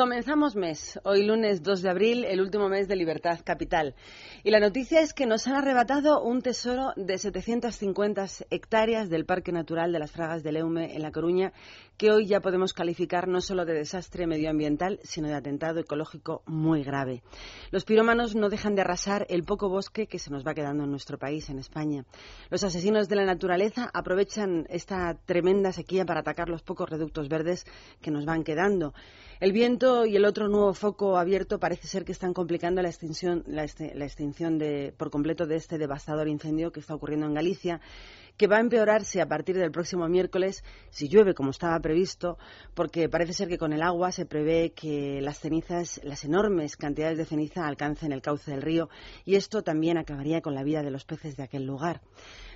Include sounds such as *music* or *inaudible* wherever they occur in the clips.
Comenzamos mes, hoy lunes 2 de abril, el último mes de Libertad Capital. Y la noticia es que nos han arrebatado un tesoro de 750 hectáreas del Parque Natural de las Fragas de Leume en La Coruña, que hoy ya podemos calificar no solo de desastre medioambiental, sino de atentado ecológico muy grave. Los pirómanos no dejan de arrasar el poco bosque que se nos va quedando en nuestro país, en España. Los asesinos de la naturaleza aprovechan esta tremenda sequía para atacar los pocos reductos verdes que nos van quedando. El viento y el otro nuevo foco abierto parece ser que están complicando la extinción, la, extinción de, por completo de este devastador incendio que está ocurriendo en Galicia que va a empeorarse a partir del próximo miércoles si llueve como estaba previsto, porque parece ser que con el agua se prevé que las cenizas, las enormes cantidades de ceniza alcancen el cauce del río y esto también acabaría con la vida de los peces de aquel lugar.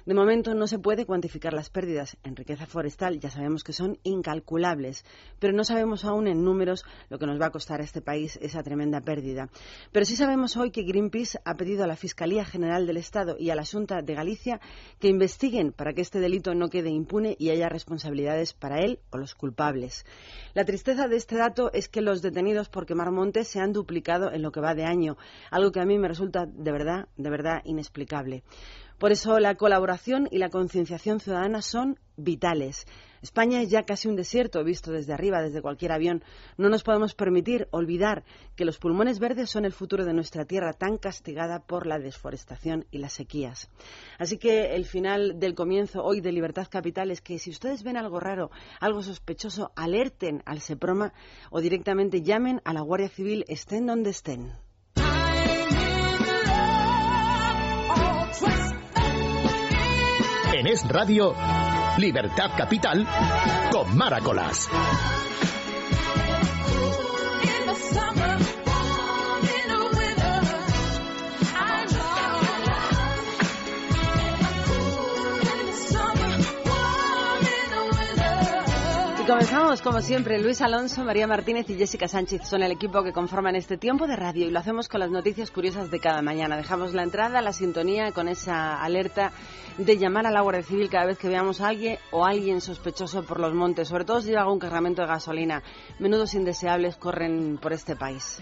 De momento no se puede cuantificar las pérdidas en riqueza forestal, ya sabemos que son incalculables, pero no sabemos aún en números lo que nos va a costar a este país esa tremenda pérdida. Pero sí sabemos hoy que Greenpeace ha pedido a la Fiscalía General del Estado y a la Junta de Galicia que investiguen para que este delito no quede impune y haya responsabilidades para él o los culpables. La tristeza de este dato es que los detenidos por quemar montes se han duplicado en lo que va de año, algo que a mí me resulta de verdad, de verdad inexplicable. Por eso la colaboración y la concienciación ciudadana son vitales. España es ya casi un desierto visto desde arriba, desde cualquier avión. No nos podemos permitir olvidar que los pulmones verdes son el futuro de nuestra tierra tan castigada por la desforestación y las sequías. Así que el final del comienzo hoy de Libertad Capital es que si ustedes ven algo raro, algo sospechoso, alerten al SEPROMA o directamente llamen a la Guardia Civil, estén donde estén. En Es Radio, Libertad Capital, con Maracolas. Comenzamos, como siempre, Luis Alonso, María Martínez y Jessica Sánchez son el equipo que conforman este tiempo de radio y lo hacemos con las noticias curiosas de cada mañana. Dejamos la entrada, la sintonía con esa alerta de llamar a la Guardia Civil cada vez que veamos a alguien o alguien sospechoso por los montes, sobre todo si lleva algún cargamento de gasolina. Menudos indeseables corren por este país.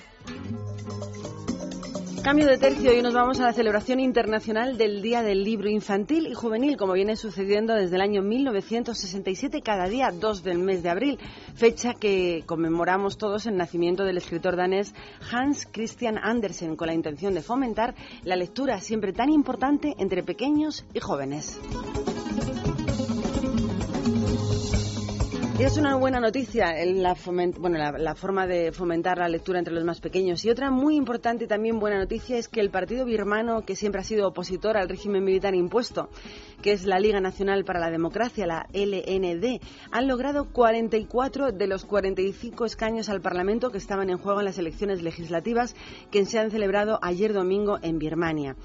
Cambio de tercio y nos vamos a la celebración internacional del Día del Libro Infantil y Juvenil, como viene sucediendo desde el año 1967, cada día 2 del mes de abril, fecha que conmemoramos todos el nacimiento del escritor danés Hans Christian Andersen, con la intención de fomentar la lectura siempre tan importante entre pequeños y jóvenes. Es una buena noticia la, bueno, la, forma de fomentar la lectura entre los más pequeños. Y otra muy importante y también buena noticia es que el partido birmano, que siempre ha sido opositor al régimen militar impuesto, que es la Liga Nacional para la Democracia, la LND, han logrado 44 de los 45 escaños al Parlamento que estaban en juego en las elecciones legislativas que se han celebrado ayer domingo en Birmania.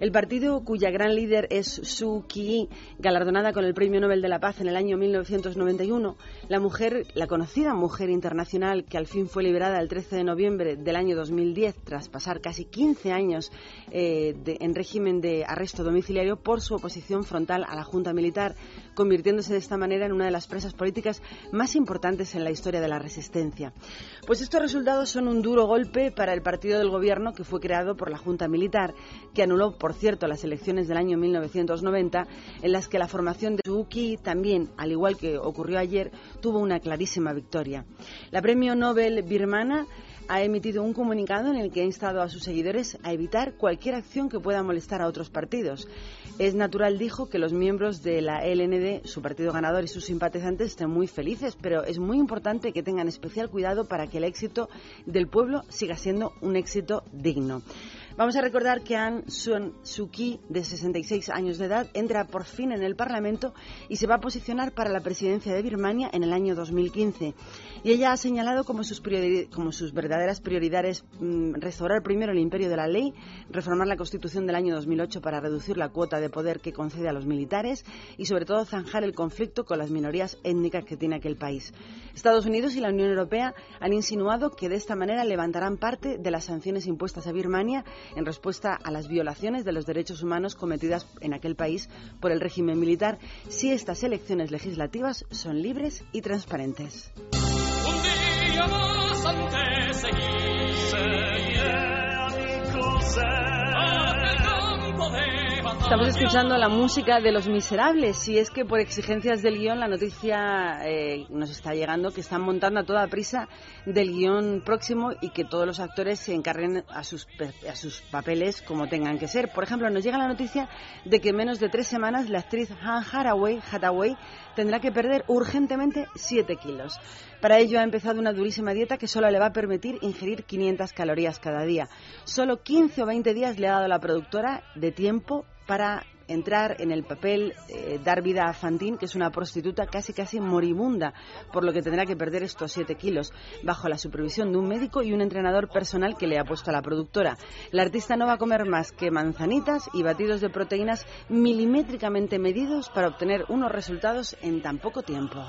El partido cuya gran líder es Suu Kyi, galardonada con el Premio Nobel de la Paz en el año 1991, la mujer, la conocida mujer internacional que al fin fue liberada el 13 de noviembre del año 2010 tras pasar casi 15 años eh, en régimen de arresto domiciliario por su oposición frontal a la Junta Militar, convirtiéndose de esta manera en una de las presas políticas más importantes en la historia de la resistencia. Pues estos resultados son un duro golpe para el partido del gobierno que fue creado por la Junta Militar, que anuló, por cierto, las elecciones del año 1990, en las que la formación de Suzuki también, al igual que ocurrió ayer, tuvo una clarísima victoria. La premio Nobel birmana ha emitido un comunicado en el que ha instado a sus seguidores a evitar cualquier acción que pueda molestar a otros partidos. Es natural, dijo, que los miembros de la LND, su partido ganador y sus simpatizantes estén muy felices, pero es muy importante que tengan especial cuidado para que el éxito del pueblo siga siendo un éxito digno. Vamos a recordar que Aung San Suu Kyi, de 66 años de edad, entra por fin en el Parlamento y se va a posicionar para la presidencia de Birmania en el año 2015. Y ella ha señalado como sus, como sus verdaderas prioridades mm, restaurar primero el imperio de la ley, reformar la Constitución del año 2008 para reducir la cuota de poder que concede a los militares y, sobre todo, zanjar el conflicto con las minorías étnicas que tiene aquel país. Estados Unidos y la Unión Europea han insinuado que de esta manera levantarán parte de las sanciones impuestas a Birmania en respuesta a las violaciones de los derechos humanos cometidas en aquel país por el régimen militar si estas elecciones legislativas son libres y transparentes. Estamos escuchando la música de Los Miserables y es que por exigencias del guion la noticia eh, nos está llegando que están montando a toda prisa del guion próximo y que todos los actores se encarguen a sus, a sus papeles como tengan que ser. Por ejemplo, nos llega la noticia de que en menos de tres semanas la actriz Han Hathaway, Hathaway tendrá que perder urgentemente 7 kilos. Para ello ha empezado una durísima dieta que solo le va a permitir ingerir 500 calorías cada día. Solo 15 o 20 días le ha dado la productora de tiempo para entrar en el papel, eh, dar vida a Fantine, que es una prostituta casi casi moribunda, por lo que tendrá que perder estos 7 kilos, bajo la supervisión de un médico y un entrenador personal que le ha puesto a la productora. La artista no va a comer más que manzanitas y batidos de proteínas milimétricamente medidos para obtener unos resultados en tan poco tiempo.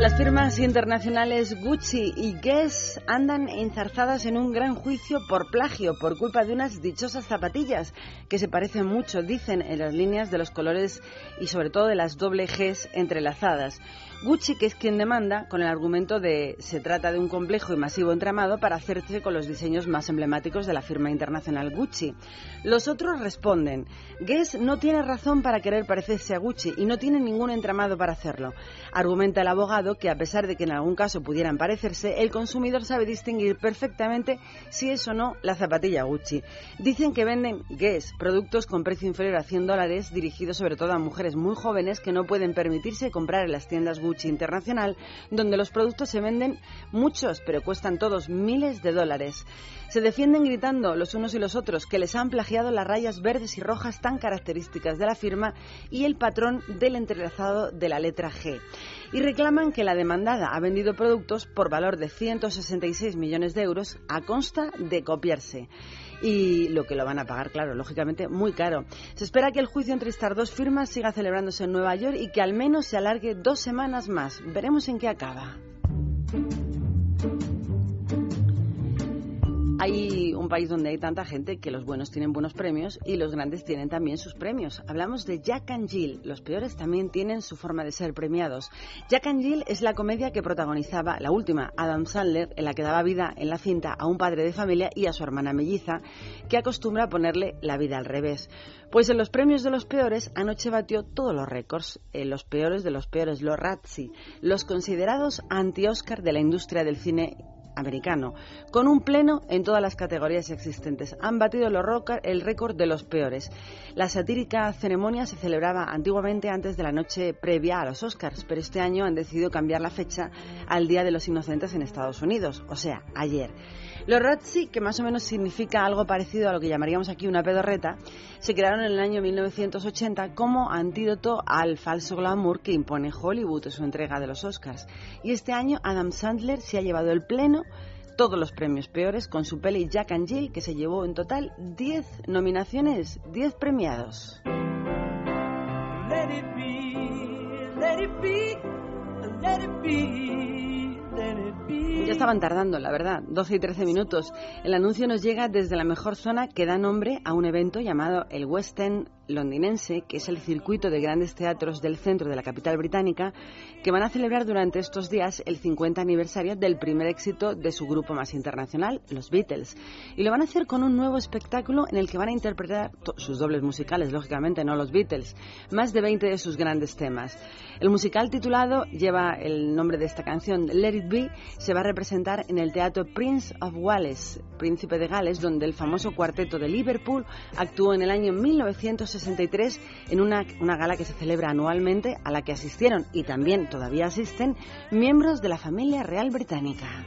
Las firmas internacionales Gucci y Guess andan enzarzadas en un gran juicio por plagio por culpa de unas dichosas zapatillas que se parecen mucho, dicen, en las líneas de los colores y sobre todo de las doble Gs entrelazadas. Gucci, que es quien demanda, con el argumento de se trata de un complejo y masivo entramado para hacerse con los diseños más emblemáticos de la firma internacional Gucci. Los otros responden, Guess no tiene razón para querer parecerse a Gucci y no tiene ningún entramado para hacerlo. Argumenta el abogado que a pesar de que en algún caso pudieran parecerse, el consumidor sabe distinguir perfectamente si es o no la zapatilla Gucci. Dicen que venden Guess, productos con precio inferior a 100 dólares, dirigidos sobre todo a mujeres muy jóvenes que no pueden permitirse comprar en las tiendas Gucci Internacional, donde los productos se venden muchos, pero cuestan todos miles de dólares. Se defienden gritando los unos y los otros que les han plagiado las rayas verdes y rojas tan características de la firma y el patrón del entrelazado de la letra G. Y reclaman que la demandada ha vendido productos por valor de 166 millones de euros a consta de copiarse y lo que lo van a pagar, claro, lógicamente muy caro. Se espera que el juicio entre estas dos firmas siga celebrándose en Nueva York y que al menos se alargue dos semanas más. Veremos en qué acaba. Hay un país donde hay tanta gente que los buenos tienen buenos premios y los grandes tienen también sus premios. Hablamos de Jack and Jill. Los peores también tienen su forma de ser premiados. Jack and Jill es la comedia que protagonizaba la última Adam Sandler, en la que daba vida en la cinta a un padre de familia y a su hermana melliza, que acostumbra a ponerle la vida al revés. Pues en los premios de los peores, anoche batió todos los récords, en los peores de los peores, los Razzie, los considerados anti-Oscar de la industria del cine americano, con un pleno en todas las categorías existentes. Han batido el récord de los peores. La satírica ceremonia se celebraba antiguamente antes de la noche previa a los Oscars, pero este año han decidido cambiar la fecha al Día de los Inocentes en Estados Unidos, o sea, ayer. Los Razzie, que más o menos significa algo parecido a lo que llamaríamos aquí una pedorreta, se crearon en el año 1980 como antídoto al falso glamour que impone Hollywood en su entrega de los Oscars. Y este año Adam Sandler se ha llevado el pleno todos los premios peores con su peli Jack and Jill, que se llevó en total 10 nominaciones, 10 premiados. Ya estaban tardando, la verdad, 12 y 13 minutos. El anuncio nos llega desde la mejor zona que da nombre a un evento llamado el West End londinense, que es el circuito de grandes teatros del centro de la capital británica, que van a celebrar durante estos días el 50 aniversario del primer éxito de su grupo más internacional, los Beatles. Y lo van a hacer con un nuevo espectáculo en el que van a interpretar sus dobles musicales, lógicamente, no los Beatles, más de 20 de sus grandes temas. El musical titulado lleva el nombre de esta canción, Let It Be, se va a representar en el teatro Prince of Wales, Príncipe de Gales, donde el famoso cuarteto de Liverpool actuó en el año 1960 en una, una gala que se celebra anualmente a la que asistieron y también todavía asisten miembros de la familia real británica.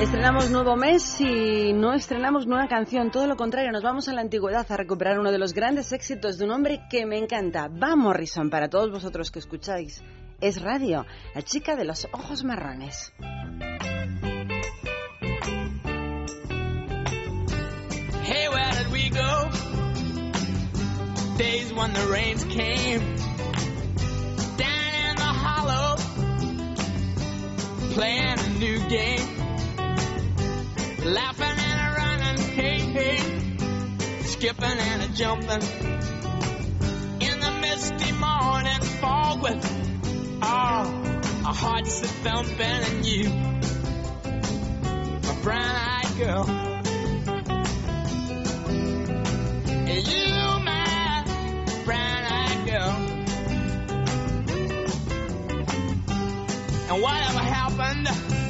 Estrenamos nuevo mes y no estrenamos nueva canción, todo lo contrario, nos vamos a la antigüedad a recuperar uno de los grandes éxitos de un hombre que me encanta, Va Morrison, para todos vosotros que escucháis. Es radio, la chica de los ojos marrones. Hey, where did we go? Days when the rains came. Down in the hollow, playing a new game. Laughing and a running, hey, hey, skipping and a jumping in the misty morning fog with oh, our hearts a thumping and you, my brown-eyed girl. And you, my brown-eyed girl. And whatever happened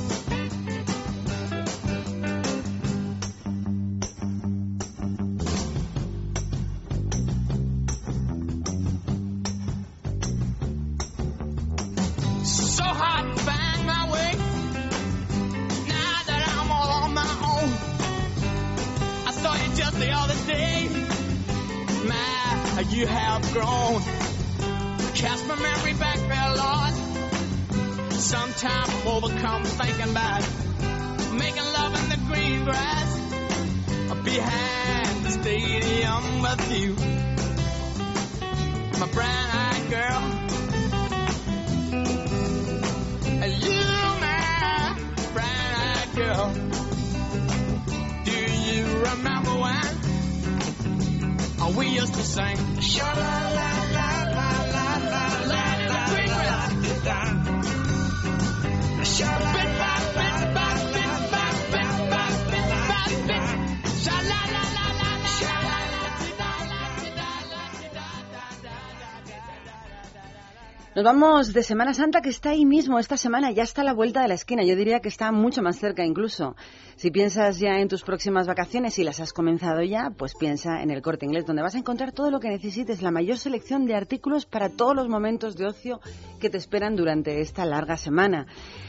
You have grown. Cast my memory back there, Lord. Sometime I'm overcome thinking about making love in the green grass behind the stadium with you. My brown-eyed girl. When we used to sing? Sha la la la la la la la la la Sha la la la la la la la Sha la la la la la Sha la Nos vamos de Semana Santa que está ahí mismo, esta semana ya está a la vuelta de la esquina, yo diría que está mucho más cerca incluso. Si piensas ya en tus próximas vacaciones y las has comenzado ya, pues piensa en el corte inglés, donde vas a encontrar todo lo que necesites, la mayor selección de artículos para todos los momentos de ocio que te esperan durante esta larga semana.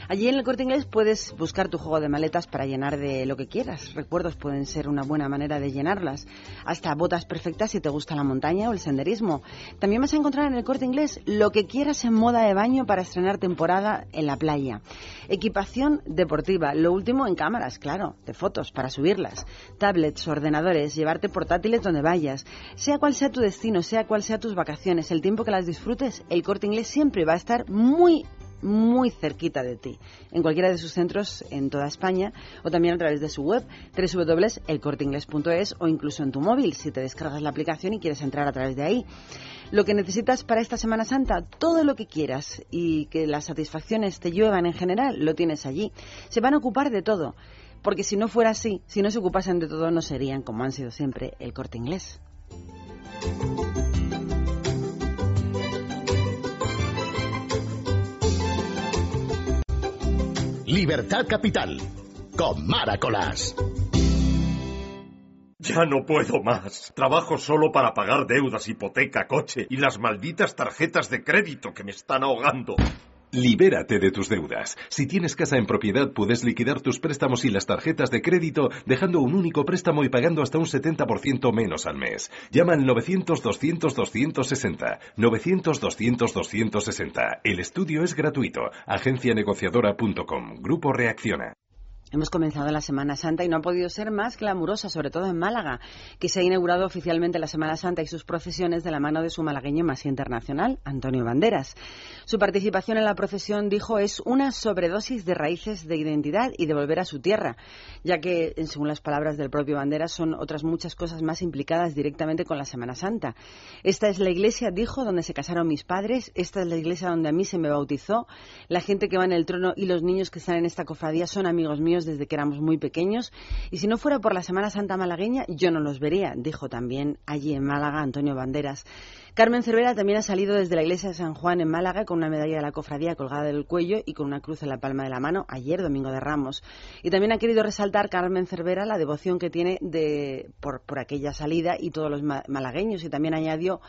Allí en el corte inglés puedes buscar tu juego de maletas para llenar de lo que quieras. Recuerdos pueden ser una buena manera de llenarlas. Hasta botas perfectas si te gusta la montaña o el senderismo. También vas a encontrar en el corte inglés lo que quieras en moda de baño para estrenar temporada en la playa. Equipación deportiva, lo último en cámaras, claro, de fotos para subirlas. Tablets, ordenadores, llevarte portátiles donde vayas. Sea cual sea tu destino, sea cual sea tus vacaciones, el tiempo que las disfrutes, el corte inglés siempre va a estar muy muy cerquita de ti, en cualquiera de sus centros en toda España o también a través de su web www.elcorteingles.es o incluso en tu móvil si te descargas la aplicación y quieres entrar a través de ahí. Lo que necesitas para esta Semana Santa, todo lo que quieras y que las satisfacciones te lluevan en general, lo tienes allí. Se van a ocupar de todo, porque si no fuera así, si no se ocupasen de todo, no serían, como han sido siempre, el corte inglés. Libertad Capital, con Maracolas. Ya no puedo más. Trabajo solo para pagar deudas, hipoteca, coche y las malditas tarjetas de crédito que me están ahogando. Libérate de tus deudas. Si tienes casa en propiedad, puedes liquidar tus préstamos y las tarjetas de crédito dejando un único préstamo y pagando hasta un 70% menos al mes. Llama al 900-200-260. 900-200-260. El estudio es gratuito. Agencianegociadora.com. Grupo Reacciona. Hemos comenzado la Semana Santa y no ha podido ser más glamurosa, sobre todo en Málaga, que se ha inaugurado oficialmente la Semana Santa y sus procesiones de la mano de su malagueño más internacional, Antonio Banderas. Su participación en la procesión, dijo, es una sobredosis de raíces de identidad y de volver a su tierra, ya que, según las palabras del propio Banderas, son otras muchas cosas más implicadas directamente con la Semana Santa. Esta es la iglesia, dijo, donde se casaron mis padres, esta es la iglesia donde a mí se me bautizó, la gente que va en el trono y los niños que están en esta cofradía son amigos míos desde que éramos muy pequeños y si no fuera por la Semana Santa malagueña yo no los vería, dijo también allí en Málaga Antonio Banderas. Carmen Cervera también ha salido desde la iglesia de San Juan en Málaga con una medalla de la cofradía colgada del cuello y con una cruz en la palma de la mano ayer, domingo de Ramos. Y también ha querido resaltar Carmen Cervera la devoción que tiene de, por, por aquella salida y todos los malagueños. Y también añadió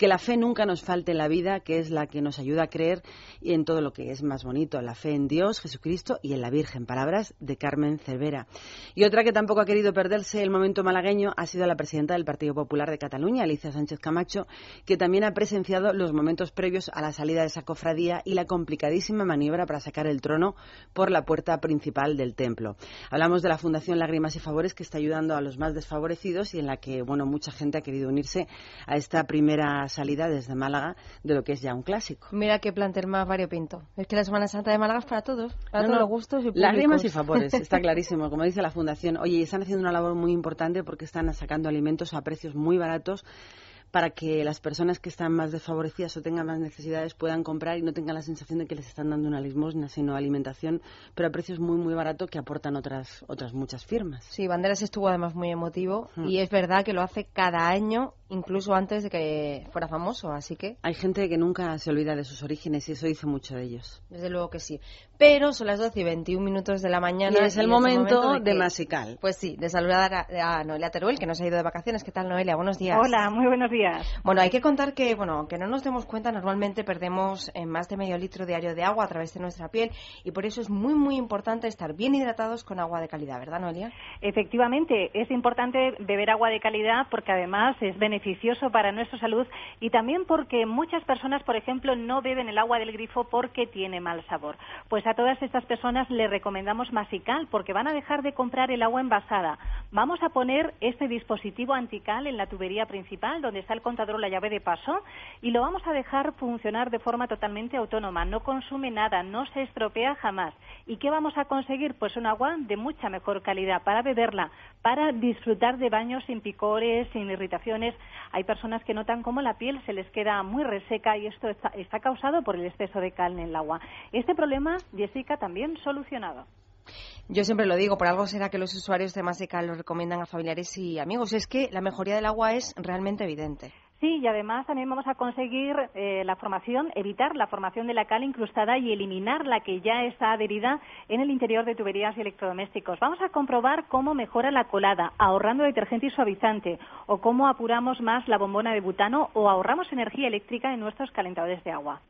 que la fe nunca nos falte en la vida, que es la que nos ayuda a creer y en todo lo que es más bonito, la fe en Dios, Jesucristo y en la Virgen. Palabras de Carmen Cervera. Y otra que tampoco ha querido perderse el momento malagueño ha sido la presidenta del Partido Popular de Cataluña, Alicia Sánchez Camacho, que también ha presenciado los momentos previos a la salida de esa cofradía y la complicadísima maniobra para sacar el trono por la puerta principal del templo. Hablamos de la Fundación Lágrimas y Favores que está ayudando a los más desfavorecidos y en la que, bueno, mucha gente ha querido unirse a esta primera salida desde Málaga de lo que es ya un clásico. Mira qué plantel más variopinto. Es que la Semana Santa de Málaga es para todos, para todos los gustos y. Lágrimas y favores, está *laughs* clarísimo. Como dice la Fundación, oye, están haciendo una labor muy importante porque están sacando alimentos a precios muy baratos para que las personas que están más desfavorecidas o tengan más necesidades puedan comprar y no tengan la sensación de que les están dando una limosna, sino alimentación, pero a precios muy, muy baratos que aportan otras, otras muchas firmas. Sí, Banderas estuvo además muy emotivo mm. y es verdad que lo hace cada año incluso antes de que fuera famoso, así que... Hay gente que nunca se olvida de sus orígenes y eso dice mucho de ellos. Desde luego que sí. Pero son las 12 y 21 minutos de la mañana. Y es el momento, de, Masical. Pues sí, de saludar a, Noelia Teruel, que nos ha ido de vacaciones. ¿Qué tal, Noelia? Buenos días. Hola, muy buenos días. Bueno, hay que contar que, bueno, que no nos demos cuenta, normalmente perdemos eh, más de medio litro diario de agua a través de nuestra piel y por eso es muy, muy importante estar bien hidratados con agua de calidad, ¿verdad, Noelia? Efectivamente, es importante beber agua de calidad porque además es beneficioso para nuestra salud y también porque muchas personas, por ejemplo, no beben el agua del grifo porque tiene mal sabor. Pues a todas estas personas les recomendamos Masical porque van a dejar de comprar el agua envasada. Vamos a poner este dispositivo antical en la tubería principal donde está el contador o la llave de paso y lo vamos a dejar funcionar de forma totalmente autónoma. No consume nada, no se estropea jamás. ¿Y qué vamos a conseguir? Pues un agua de mucha mejor calidad para beberla, para disfrutar de baños sin picores, sin irritaciones. Hay personas que notan cómo la piel se les queda muy reseca y esto está, causado por el exceso de cal en el agua. Este problema, Jessica, también solucionado. Yo siempre lo digo, por algo será que los usuarios de Masica lo recomiendan a familiares y amigos. Es que la mejoría del agua es realmente evidente. Sí, y además también vamos a conseguir eh, la formación, evitar la formación de la cal incrustada y eliminar la que ya está adherida en el interior de tuberías y electrodomésticos. Vamos a comprobar cómo mejora la colada, ahorrando detergente y suavizante, o cómo apuramos más la bombona de butano o ahorramos energía eléctrica en nuestros calentadores de agua.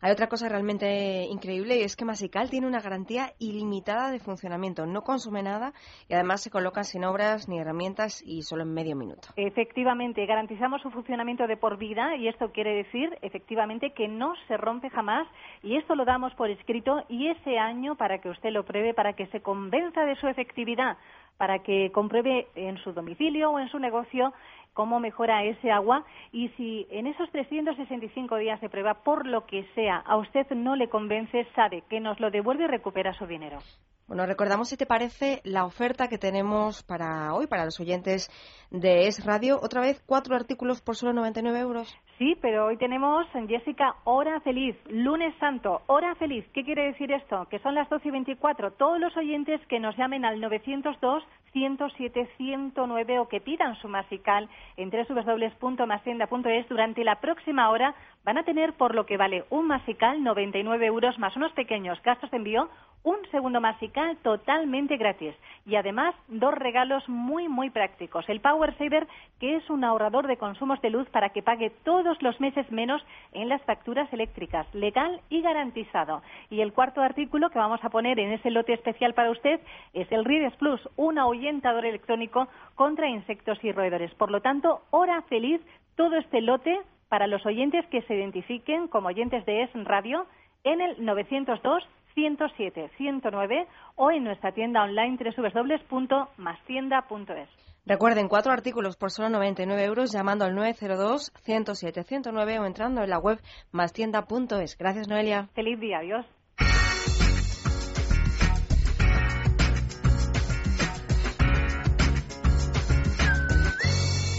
Hay otra cosa realmente increíble y es que Masical tiene una garantía ilimitada de funcionamiento. No consume nada y además se coloca sin obras ni herramientas y solo en medio minuto. Efectivamente, garantizamos su funcionamiento de por vida y esto quiere decir efectivamente que no se rompe jamás y esto lo damos por escrito y ese año para que usted lo pruebe, para que se convenza de su efectividad para que compruebe en su domicilio o en su negocio cómo mejora ese agua y si en esos 365 días de prueba, por lo que sea, a usted no le convence, sabe que nos lo devuelve y recupera su dinero. Bueno, recordamos si te parece la oferta que tenemos para hoy, para los oyentes de Es Radio. Otra vez, cuatro artículos por solo 99 euros. Sí, pero hoy tenemos, Jessica, Hora Feliz, lunes santo, Hora Feliz. ¿Qué quiere decir esto? Que son las 12 y 24. Todos los oyentes que nos llamen al 902 107 109 o que pidan su masical en www.masienda.es durante la próxima hora van a tener por lo que vale un masical 99 euros más unos pequeños gastos de envío un segundo masical totalmente gratis y además dos regalos muy muy prácticos. El Power Saver, que es un ahorrador de consumos de luz para que pague todos los meses menos en las facturas eléctricas, legal y garantizado. Y el cuarto artículo que vamos a poner en ese lote especial para usted es el Rides Plus, un ahuyentador electrónico contra insectos y roedores. Por lo tanto, hora feliz todo este lote para los oyentes que se identifiquen como oyentes de ES Radio en el 902 107 109 o en nuestra tienda online www.mastienda.es. Recuerden, cuatro artículos por solo 99 euros llamando al 902 107 109 o entrando en la web mastienda.es. Gracias, Noelia. Feliz día, adiós.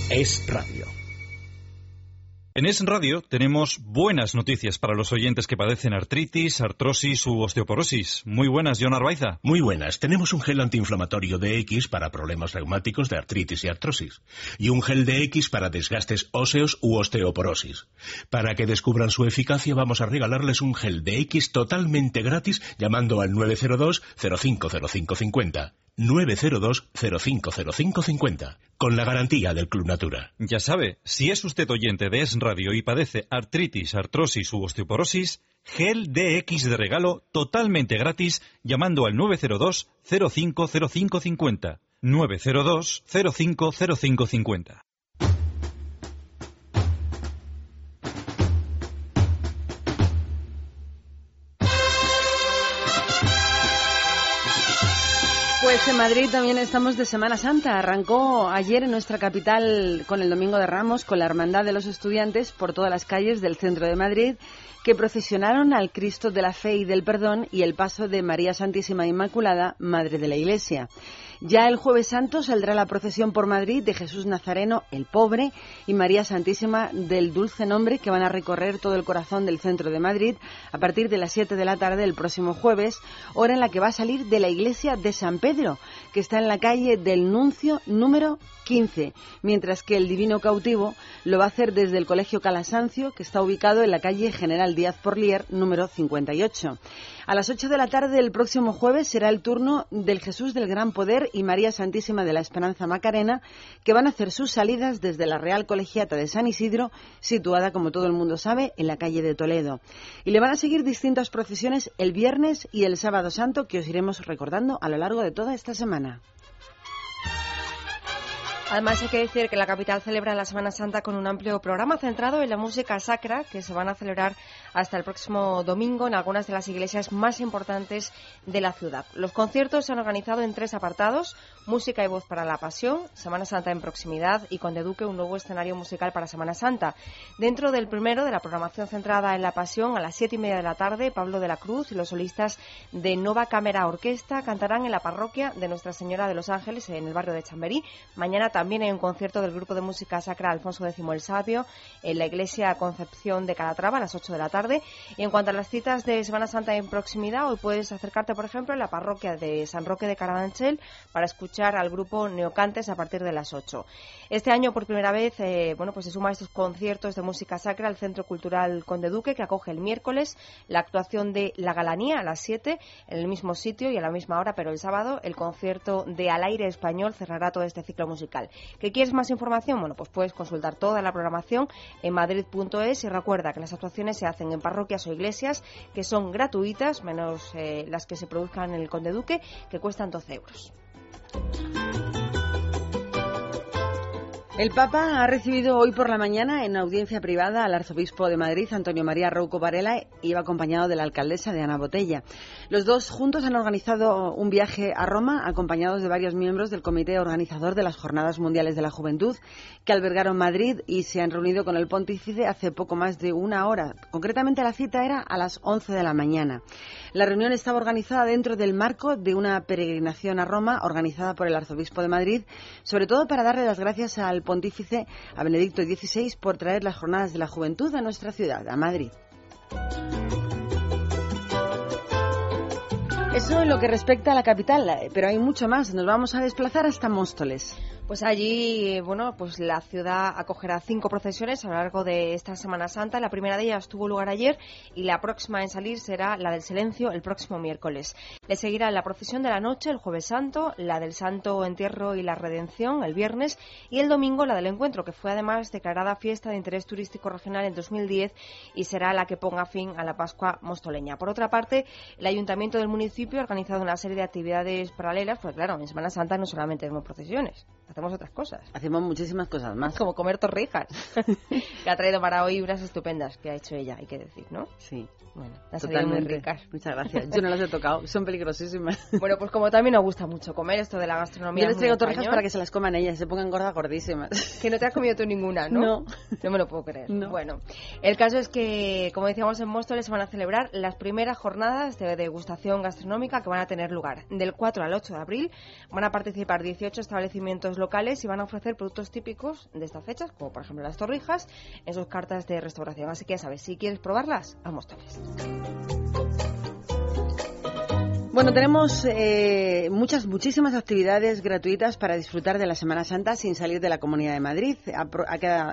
Es Radio. En Es Radio tenemos buenas noticias para los oyentes que padecen artritis, artrosis u osteoporosis. Muy buenas, John Arbaiza. Muy buenas. Tenemos un gel antiinflamatorio de X para problemas reumáticos de artritis y artrosis. Y un gel de X para desgastes óseos u osteoporosis. Para que descubran su eficacia vamos a regalarles un gel de X totalmente gratis llamando al 902 050550. 902 050550 con la garantía del Club Natura. Ya sabe, si es usted oyente de Es Radio y padece artritis, artrosis u osteoporosis, gel DX de regalo totalmente gratis llamando al 902 050550. En Madrid también estamos de Semana Santa. Arrancó ayer en nuestra capital con el Domingo de Ramos, con la Hermandad de los Estudiantes por todas las calles del centro de Madrid, que procesionaron al Cristo de la Fe y del Perdón y el paso de María Santísima Inmaculada, Madre de la Iglesia. Ya el jueves santo saldrá la procesión por Madrid de Jesús Nazareno, el pobre, y María Santísima del Dulce Nombre, que van a recorrer todo el corazón del centro de Madrid a partir de las 7 de la tarde del próximo jueves, hora en la que va a salir de la iglesia de San Pedro, que está en la calle del Nuncio número 15, mientras que el Divino Cautivo lo va a hacer desde el Colegio Calasancio, que está ubicado en la calle General Díaz Porlier número 58. A las 8 de la tarde del próximo jueves será el turno del Jesús del Gran Poder y María Santísima de la Esperanza Macarena, que van a hacer sus salidas desde la Real Colegiata de San Isidro, situada, como todo el mundo sabe, en la calle de Toledo. Y le van a seguir distintas procesiones el viernes y el sábado santo, que os iremos recordando a lo largo de toda esta semana. Además hay que decir que la capital celebra la Semana Santa con un amplio programa centrado en la música sacra que se van a celebrar hasta el próximo domingo en algunas de las iglesias más importantes de la ciudad. Los conciertos se han organizado en tres apartados, música y voz para la pasión, Semana Santa en proximidad y con Duque un nuevo escenario musical para Semana Santa. Dentro del primero, de la programación centrada en la pasión, a las siete y media de la tarde, Pablo de la Cruz y los solistas de Nova Cámara Orquesta cantarán en la parroquia de Nuestra Señora de los Ángeles en el barrio de Chamberí. Mañana también hay un concierto del grupo de música sacra Alfonso X el Sabio en la iglesia Concepción de Calatrava a las 8 de la tarde. Y en cuanto a las citas de Semana Santa en proximidad, hoy puedes acercarte, por ejemplo, a la parroquia de San Roque de Carabanchel para escuchar al grupo Neocantes a partir de las 8. Este año, por primera vez, eh, bueno, pues se suma estos conciertos de música sacra al Centro Cultural Conde Duque, que acoge el miércoles la actuación de La Galanía a las 7 en el mismo sitio y a la misma hora, pero el sábado el concierto de Al Aire Español cerrará todo este ciclo musical. ¿Qué quieres más información? Bueno, pues puedes consultar toda la programación en madrid.es y recuerda que las actuaciones se hacen en parroquias o iglesias que son gratuitas, menos eh, las que se produzcan en el Conde Duque, que cuestan 12 euros. El Papa ha recibido hoy por la mañana en audiencia privada al arzobispo de Madrid, Antonio María Rouco Varela, y iba acompañado de la alcaldesa de Ana Botella. Los dos juntos han organizado un viaje a Roma, acompañados de varios miembros del comité organizador de las Jornadas Mundiales de la Juventud, que albergaron Madrid y se han reunido con el pontífice hace poco más de una hora. Concretamente la cita era a las 11 de la mañana. La reunión estaba organizada dentro del marco de una peregrinación a Roma organizada por el arzobispo de Madrid, sobre todo para darle las gracias al pontífice, a Benedicto XVI, por traer las jornadas de la juventud a nuestra ciudad, a Madrid. Eso en lo que respecta a la capital, pero hay mucho más. Nos vamos a desplazar hasta Móstoles. Pues allí, bueno, pues la ciudad acogerá cinco procesiones a lo largo de esta Semana Santa. La primera de ellas tuvo lugar ayer y la próxima en salir será la del Silencio el próximo miércoles. Le seguirá la procesión de la noche el Jueves Santo, la del Santo Entierro y la Redención el viernes y el domingo la del Encuentro, que fue además declarada fiesta de interés turístico regional en 2010 y será la que ponga fin a la Pascua mostoleña. Por otra parte, el Ayuntamiento del municipio ha organizado una serie de actividades paralelas, pues claro, en Semana Santa no solamente tenemos procesiones hacemos otras cosas. Hacemos muchísimas cosas más. Como comer torrijas. *laughs* que ha traído para hoy unas estupendas que ha hecho ella, hay que decir, ¿no? Sí. Bueno, las muy ricas. Muchas gracias. Yo no las he tocado, son peligrosísimas. *laughs* Bueno, pues como también nos gusta mucho comer esto de la gastronomía. Yo les traigo torrijas para que se las coman ellas, se pongan gordas gordísimas. Que no te has comido tú ninguna, ¿no? No. No me lo puedo creer. Bueno, el caso es que, como decíamos en Móstoles, se van a celebrar las primeras jornadas de degustación gastronómica que van a tener lugar. Del 4 al 8 de abril van a participar 18 establecimientos locales y van a ofrecer productos típicos de estas fechas, como por ejemplo las torrijas, en sus cartas de restauración. Así que ya sabes, si quieres probarlas, a Móstoles. Bueno, tenemos eh, muchas, muchísimas actividades gratuitas para disfrutar de la Semana Santa sin salir de la Comunidad de Madrid.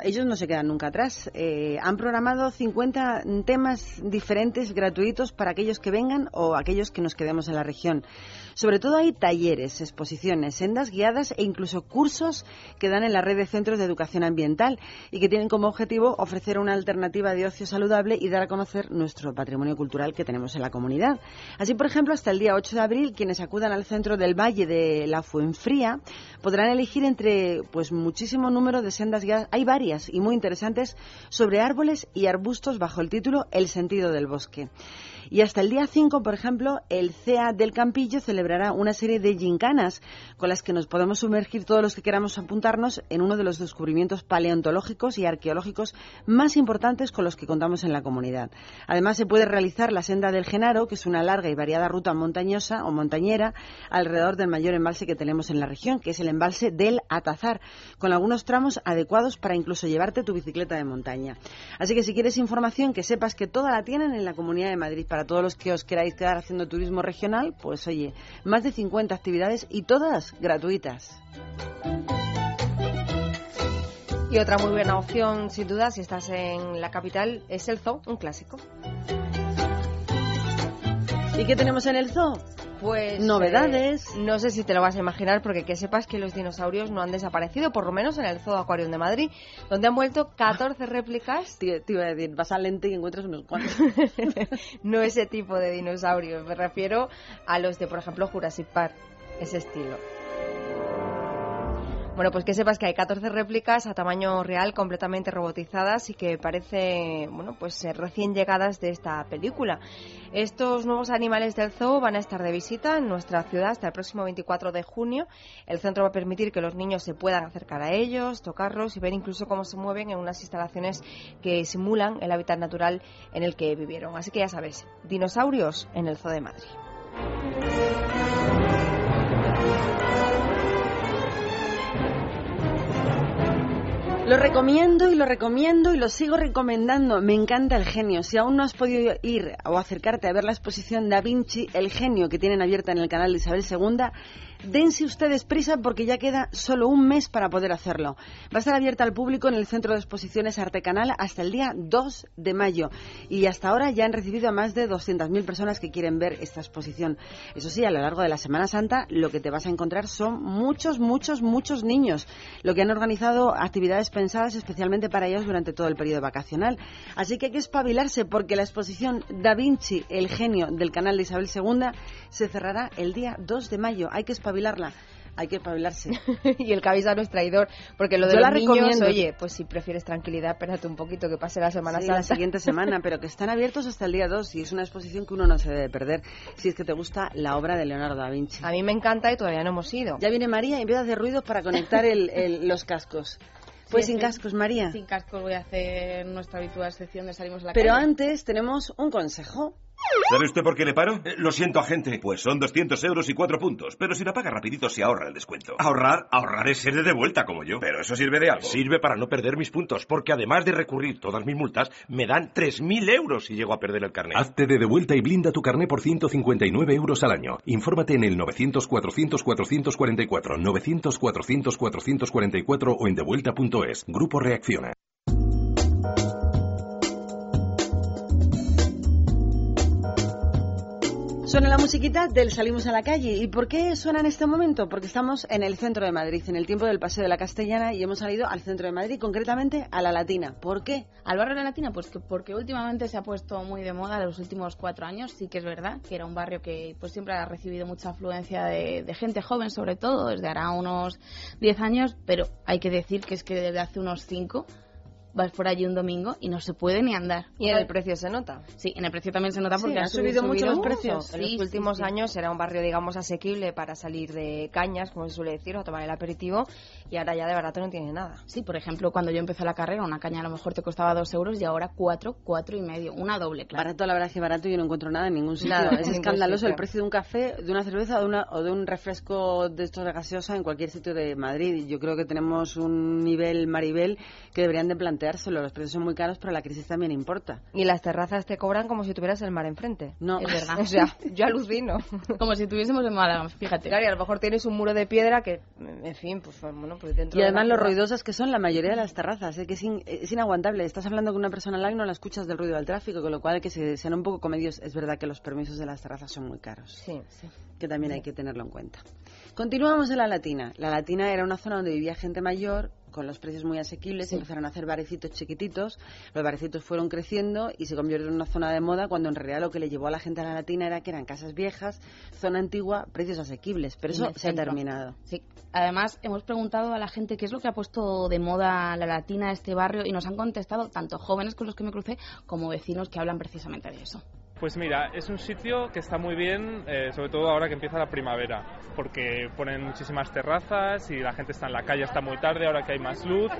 Ellos no se quedan nunca atrás. Eh, han programado 50 temas diferentes gratuitos para aquellos que vengan o aquellos que nos quedemos en la región. Sobre todo hay talleres, exposiciones, sendas guiadas e incluso cursos que dan en la red de centros de educación ambiental y que tienen como objetivo ofrecer una alternativa de ocio saludable y dar a conocer nuestro patrimonio cultural que tenemos en la comunidad. Así, por ejemplo, hasta el día 8 de abril, quienes acudan al centro del Valle de la Fuenfría podrán elegir entre pues muchísimo número de sendas guiadas. Hay varias y muy interesantes sobre árboles y arbustos bajo el título El sentido del bosque. Y hasta el día 5, por ejemplo, el CEA del Campillo celebrará una serie de gincanas con las que nos podemos sumergir todos los que queramos apuntarnos en uno de los descubrimientos paleontológicos y arqueológicos más importantes con los que contamos en la comunidad. Además, se puede realizar la senda del Genaro, que es una larga y variada ruta montañosa o montañera alrededor del mayor embalse que tenemos en la región, que es el embalse del Atazar, con algunos tramos adecuados para incluso llevarte tu bicicleta de montaña. Así que si quieres información, que sepas que toda la tienen en la Comunidad de Madrid. Para todos los que os queráis quedar haciendo turismo regional, pues oye, más de 50 actividades y todas gratuitas. Y otra muy buena opción, sin duda, si estás en la capital, es el zoo, un clásico. ¿Y qué tenemos en el zoo? Pues Novedades. eh, no sé si te lo vas a imaginar porque que sepas que los dinosaurios no han desaparecido, por lo menos en el Zoo Aquarium de Madrid, donde han vuelto 14 réplicas. *laughs* Te, te iba a decir, vas al lente y encuentras unos cuantos. *laughs* no ese tipo de dinosaurios, me refiero a los de, por ejemplo, Jurassic Park, ese estilo. Bueno, pues que sepas que hay 14 réplicas a tamaño real completamente robotizadas y que parece, bueno, pues eh, recién llegadas de esta película. Estos nuevos animales del zoo van a estar de visita en nuestra ciudad hasta el próximo 24 de junio. El centro va a permitir que los niños se puedan acercar a ellos, tocarlos y ver incluso cómo se mueven en unas instalaciones que simulan el hábitat natural en el que vivieron. Así que ya sabes, dinosaurios en el zoo de Madrid. Lo recomiendo y lo recomiendo y lo sigo recomendando. Me encanta el genio. Si aún no has podido ir o acercarte a ver la exposición Da Vinci, el genio que tienen abierta en el canal de Isabel II, dense ustedes prisa porque ya queda solo un mes para poder hacerlo. Va a estar abierta al público en el Centro de Exposiciones Arte Canal hasta el día 2 de mayo y hasta ahora ya han recibido a más de 200.000 personas que quieren ver esta exposición. Eso sí, a lo largo de la Semana Santa lo que te vas a encontrar son muchos, muchos, muchos niños, lo que han organizado actividades pensadas especialmente para ellos durante todo el periodo vacacional. Así que hay que espabilarse porque la exposición Da Vinci, el genio del canal de Isabel II, se cerrará el día 2 de mayo. Hay que espabilarla. Hay que espabilarse. *laughs* y el cabeza no es traidor, porque lo de Yo los la niños, recomiendo. oye, pues si prefieres tranquilidad, espérate un poquito que pase la Semana Sí, Santa. la siguiente *laughs* semana, pero que están abiertos hasta el día 2 y es una exposición que uno no se debe perder si es que te gusta la obra de Leonardo da Vinci. A mí me encanta y todavía no hemos ido. Ya viene María y empieza a hacer ruidos para conectar el- el- *laughs* los cascos. Pues Sí, sin sí. cascos, María. Sin cascos voy a hacer nuestra habitual sección de salimos a la Pero calle. antes tenemos un consejo. ¿Sabe usted por qué le paro? Eh, lo siento, agente. Pues son 200 euros y 4 puntos. Pero si la paga rapidito se ahorra el descuento. Ahorrar, ahorrar es ser de vuelta como yo. Pero eso sirve de algo. Sirve para no perder mis puntos, porque además de recurrir todas mis multas, me dan 3.000 euros si llego a perder el carnet. Hazte de devuelta y blinda tu carné por 159 euros al año. Infórmate en el 900-400-444, 900-400-444 o en devuelta.es. Grupo Reacciona. Suena la musiquita del Salimos a la calle. ¿Y por qué suena en este momento? Porque estamos en el centro de Madrid, en el tiempo del Paseo de la Castellana, y hemos salido al centro de Madrid, concretamente a la Latina. ¿Por qué? Al barrio de la Latina, pues que porque últimamente se ha puesto muy de moda en los últimos cuatro años. Sí que es verdad que era un barrio que pues siempre ha recibido mucha afluencia de, de gente joven, sobre todo, desde hará unos 10 años, pero hay que decir que es que desde hace unos 5 vas por allí un domingo y no se puede ni andar. Y en el precio se nota. Sí, en el precio también se nota porque Sí, ha han subido mucho los precios. Sí, en los sí, últimos sí. años era un barrio, digamos, asequible para salir de cañas, como se suele decir, o tomar el aperitivo, y ahora ya de barato no tiene nada. Sí, por ejemplo, cuando yo empecé la carrera, una caña a lo mejor te costaba dos euros y ahora cuatro, cuatro y medio. Una doble, claro. Barato, la verdad es que barato yo no encuentro nada en ningún sitio. Nada, es escandaloso el precio de un café, de una cerveza o de, una- o de un refresco de estos de gaseosa en cualquier sitio de Madrid. Yo creo que tenemos un nivel Maribel que deberían de planteárselo. Los precios son muy caros, pero la crisis también importa. Y las terrazas te cobran como si tuvieras el mar enfrente. No, Es verdad. *laughs* O sea, yo alucino. Como si estuviésemos en Málaga, fíjate. Claro, y a lo mejor tienes un muro de piedra que, en fin, pues bueno, pues dentro Y de además la lo ruidosas que son la mayoría de las terrazas, ¿eh? que es, in- es inaguantable. Estás hablando con una persona al lado y no la escuchas del ruido del tráfico, con lo cual que se, sean un poco comedios. Es verdad que los permisos de las terrazas son muy caros, Sí, sí. que también hay que tenerlo en cuenta. Continuamos en la Latina. La Latina era una zona donde vivía gente mayor, con los precios muy asequibles, empezaron a hacer barecitos chiquititos, los barecitos fueron creciendo y se convirtió en una zona de moda cuando en realidad lo que le llevó a la gente a la Latina era que eran casas viejas, zona antigua, precios asequibles, pero eso se ha terminado. Sí. Además, hemos preguntado a la gente qué es lo que ha puesto de moda la latina, este barrio, y nos han contestado tanto jóvenes con los que me crucé como vecinos que hablan precisamente de eso. Pues mira, es un sitio que está muy bien, eh, sobre todo ahora que empieza la primavera, porque ponen muchísimas terrazas y la gente está en la calle hasta muy tarde, ahora que hay más luz.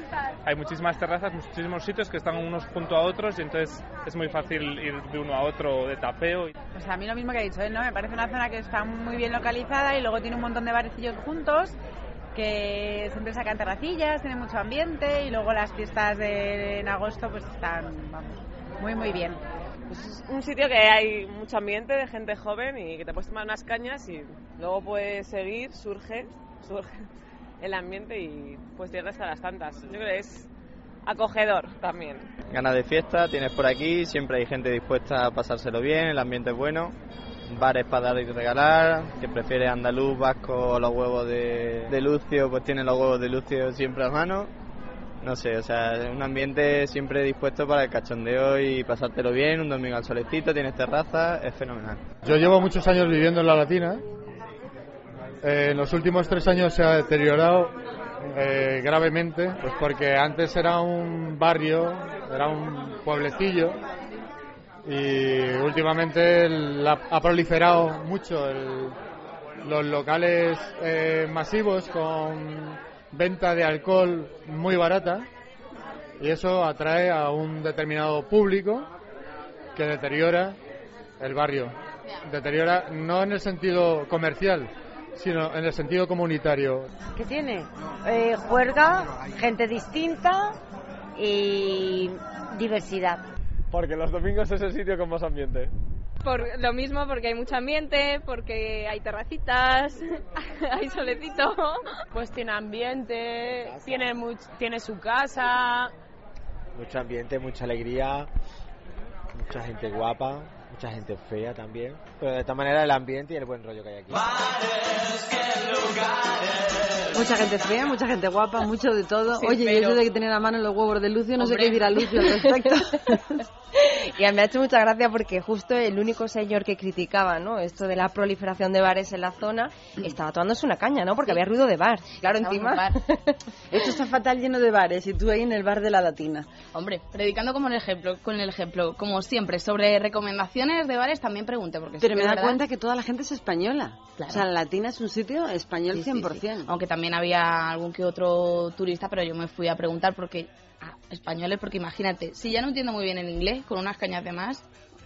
Hay muchísimas terrazas, muchísimos sitios que están unos junto a otros y entonces es muy fácil ir de uno a otro de tapeo. Pues a mí lo mismo que ha dicho él, ¿no? Me parece una zona que está muy bien localizada y luego tiene un montón de barecillos juntos que siempre sacan terracillas, tiene mucho ambiente y luego las fiestas de, en agosto pues están, muy muy bien. Pues es un sitio que hay mucho ambiente de gente joven y que te puedes tomar unas cañas y luego puedes seguir, surge, *laughs* surge el ambiente y pues tienes hasta las tantas. Yo creo que es acogedor también. Ganas de fiesta, tienes por aquí, siempre hay gente dispuesta a pasárselo bien, el ambiente es bueno, bares para dar y regalar, que prefiere andaluz, vasco los huevos de, de Lucio, pues tiene los huevos de Lucio siempre a mano. No sé, o sea, un ambiente siempre dispuesto para el cachondeo y pasártelo bien, un domingo al solecito, tienes terraza, es fenomenal. Yo llevo muchos años viviendo en la Latina. Eh, en los últimos tres años se ha deteriorado eh, gravemente, pues porque antes era un barrio, era un pueblecillo y últimamente la- ha proliferado mucho el- los locales eh, masivos con venta de alcohol muy barata y eso atrae a un determinado público que deteriora el barrio. Deteriora no en el sentido comercial, sino en el sentido comunitario. ¿Qué tiene? Eh, juerga, gente distinta y diversidad. Porque los domingos es el sitio con más ambiente. Por lo mismo, porque hay mucho ambiente, porque hay terracitas, *laughs* hay solecito. Pues tiene ambiente, tiene, much- tiene su casa. Mucho ambiente, mucha alegría, mucha gente guapa, mucha gente fea también. Pero de esta manera el ambiente y el buen rollo que hay aquí. Mucha gente fea, mucha gente guapa, mucho de todo. Sí, Oye, y pero- eso de que tener a mano los huevos de Lucio, no sé qué dirá Lucio al respecto. *laughs* Y me ha hecho mucha gracia porque justo el único señor que criticaba ¿no? esto de la proliferación de bares en la zona estaba tomándose una caña, ¿no? Porque había ruido de bar. Claro, Estamos encima. en bar. *laughs* Esto está fatal lleno de bares y tú ahí en el bar de la Latina. Hombre, predicando como el ejemplo, con el ejemplo, como siempre, sobre recomendaciones de bares también pregunte, porque sí Pero que me da verdad- cuenta que toda la gente es española. Claro. O sea, la Latina es un sitio español Sí, sí, 100%. sí. Aunque también había algún que otro turista, pero yo me fui a preguntar porque ah, españoles, porque imagínate, si ya no entiendo muy bien el inglés, con unas cañas de más,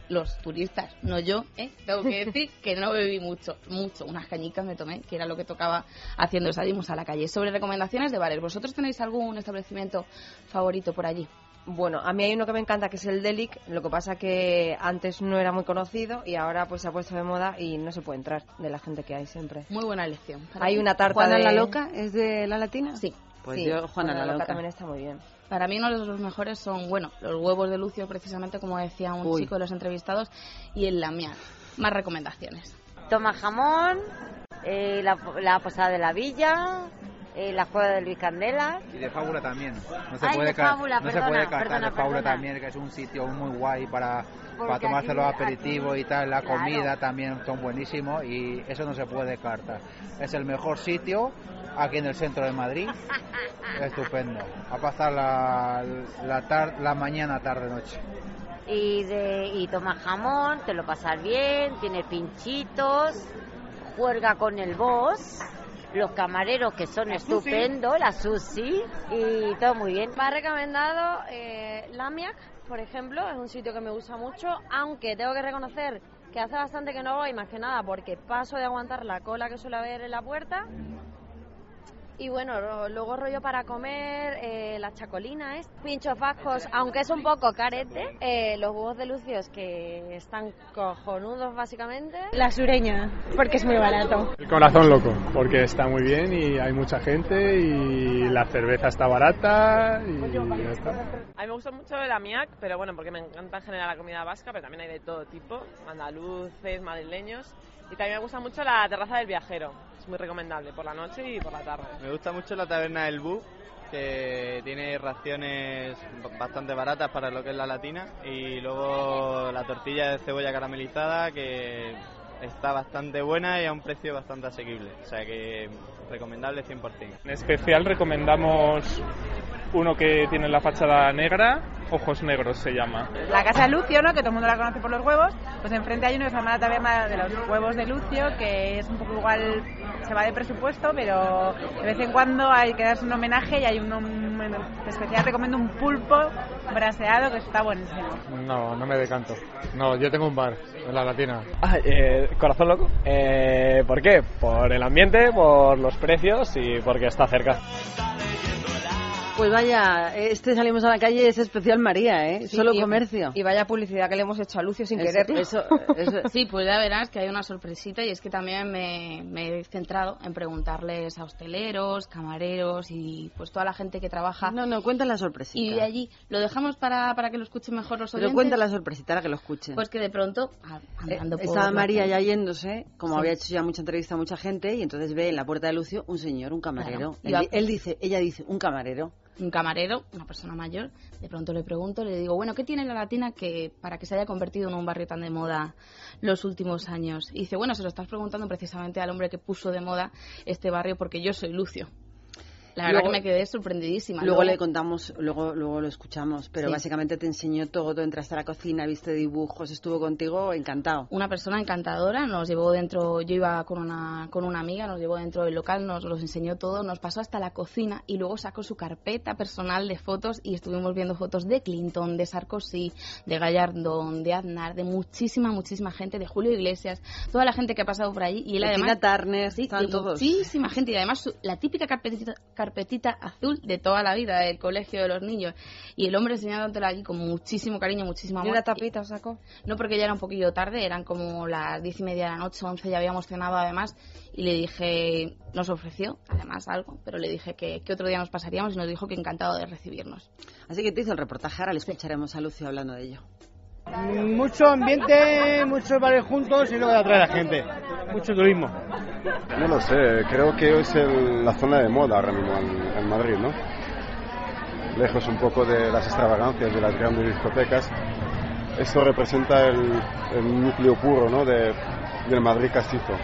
los turistas, no yo, ¿eh? tengo que decir *laughs* que no bebí mucho, mucho, unas cañicas me tomé, que era lo que tocaba haciendo, salimos a la calle. Sobre recomendaciones de bares, ¿vosotros tenéis algún establecimiento favorito por allí? Bueno, a mí hay uno que me encanta que es el Delic, lo que pasa que antes no era muy conocido y ahora pues se ha puesto de moda y no se puede entrar de la gente que hay siempre. Muy buena elección. para Hay mí. una tarta ¿Juana de... la Loca es de la Latina? Sí. Pues Sí, yo, Juana, la Loca. también está muy bien. Para mí uno de los mejores son, bueno, los huevos de Lucio, precisamente como decía un Uy. chico de los entrevistados, y el lamiar. Más recomendaciones. Toma jamón, eh, la, la posada de la villa, eh, la cueva de Luis Candela. Y de Fábula también. No se Ay, puede de Fábula, no se puede perdona, de Fábula también, que es un sitio muy guay para, para tomarse los aperitivos aquí- y tal. La claro. comida también son buenísimos y eso no se puede cartar. Es el mejor sitio aquí en el centro de Madrid *laughs* estupendo. A pasar la, la, tar- la mañana, tarde, noche. Y, de, y tomas jamón, te lo pasas bien, tiene pinchitos, juerga con el boss, los camareros que son estupendos, la sushi, y todo muy bien. Me ha recomendado eh, Lamiac, por ejemplo, es un sitio que me gusta mucho, aunque tengo que reconocer que hace bastante que no voy, más que nada porque paso de aguantar la cola que suele haber en la puerta. Y bueno, luego rollo para comer, eh, la chacolina es pinchos vascos, aunque es un poco carete, eh, los huevos de lucios que están cojonudos básicamente. La sureña, porque es muy barato. El corazón loco, porque está muy bien y hay mucha gente y la cerveza está barata y ya está. A mí me gusta mucho el amiac, pero bueno, porque me encanta en general la comida vasca, pero también hay de todo tipo, andaluces, madrileños. Y también me gusta mucho la terraza del viajero, es muy recomendable por la noche y por la tarde. Me gusta mucho la taberna del Bu, que tiene raciones bastante baratas para lo que es la latina. Y luego la tortilla de cebolla caramelizada, que está bastante buena y a un precio bastante asequible. O sea que recomendable 100%. En especial recomendamos uno que tiene la fachada negra, Ojos Negros se llama. La casa de Lucio, ¿no? que todo el mundo la conoce por los huevos, pues enfrente hay uno que se llama la taberna de los huevos de Lucio, que es un poco igual, se va de presupuesto, pero de vez en cuando hay que darse un homenaje y hay un, un- en especial recomiendo un pulpo braseado que está buenísimo. No, no me decanto. No, yo tengo un bar en la latina. Ah, eh, corazón loco. Eh, ¿Por qué? Por el ambiente, por los precios y porque está cerca. Pues vaya, este salimos a la calle es especial María, ¿eh? Sí, Solo y- comercio. Y vaya publicidad que le hemos hecho a Lucio sin Eso- quererlo. eso- *laughs* eso- Sí, pues ya verás que hay una sorpresita y es que también me, me he centrado en preguntarles a hosteleros, camareros y pues toda la gente que trabaja. No, no, cuenta la sorpresita. Y de allí, ¿lo dejamos para, para que lo escuchen mejor los Pero oyentes? cuenta la sorpresita, ahora que lo escuchen. Pues que de pronto, Eh, andando por Estaba María ya yéndose, como Sí. había hecho ya mucha entrevista a mucha gente, y entonces ve en la puerta de Lucio un señor, un camarero. Claro. Él, Iba- di- él dice, ella dice, un camarero. Un camarero, una persona mayor, de pronto le pregunto, le digo, bueno, ¿qué tiene la latina que para que se haya convertido en un barrio tan de moda los últimos años? Y dice, bueno, se lo estás preguntando precisamente al hombre que puso de moda este barrio porque yo soy Lucio. La verdad Luego- que me quedé sorprendidísima. Luego le contamos, luego, luego lo escuchamos, pero Sí. básicamente te enseñó todo, entraste a la cocina, viste dibujos, estuvo contigo encantado. Una persona encantadora, nos llevó dentro, yo iba con una, con una amiga, nos llevó dentro del local, nos los enseñó todo, nos pasó hasta la cocina y luego sacó su carpeta personal de fotos y estuvimos viendo fotos de Clinton, de Sarkozy, de Gallardón, de Aznar, de muchísima, muchísima gente, de Julio Iglesias, toda la gente que ha pasado por allí y él De además... Tina Turner, sí, de todos. muchísima gente y además su- la típica carpetita, carpetita azul de toda la vida del colegio de los niños y el hombre enseñándotela allí con muchísimo cariño, muchísimo amor. ¿Y una tapita sacó? No, porque ya era un poquillo tarde, eran como las diez y media de la noche, once, ya habíamos cenado además, y le dije, nos ofreció además algo, pero le dije que, que otro día nos pasaríamos y nos dijo que encantado de recibirnos. Así que te hizo el reportaje, ahora le escucharemos a Lucio hablando de ello. Mucho ambiente, muchos bares juntos y luego de atraer a la gente. Mucho turismo. No lo sé, creo que es el- la zona de moda ahora mismo en, en Madrid, ¿no? Lejos un poco de las extravagancias de las grandes discotecas. Esto representa el, núcleo puro, ¿no? De, del Madrid castizo.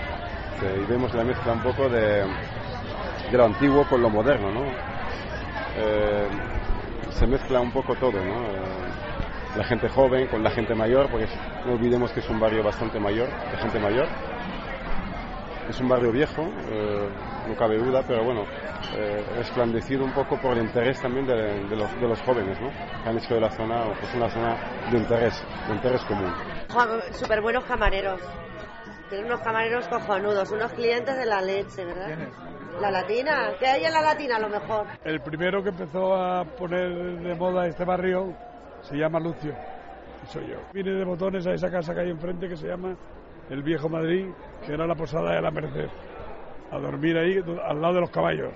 Que- y vemos la mezcla un poco de, de lo antiguo con lo moderno, ¿no? Eh, se mezcla un poco todo, ¿no? Eh, la gente joven con la gente mayor, porque no olvidemos que es un barrio bastante mayor, de gente mayor. Es un barrio viejo, eh, no cabe duda, pero bueno, eh, resplandecido un poco por el interés también de, de los, de los jóvenes, ¿no? Que han hecho de la zona pues una zona de interés, de interés común. Súper buenos camareros. Tienen unos camareros cojonudos, unos clientes de la leche, ¿verdad? La latina. ¿Qué hay en la latina a lo mejor? El primero que empezó a poner de moda este barrio se llama Lucio, soy yo. Vine de botones a esa casa que hay enfrente que se llama El Viejo Madrid, que era la posada de la Merced, a dormir ahí al lado de los caballos,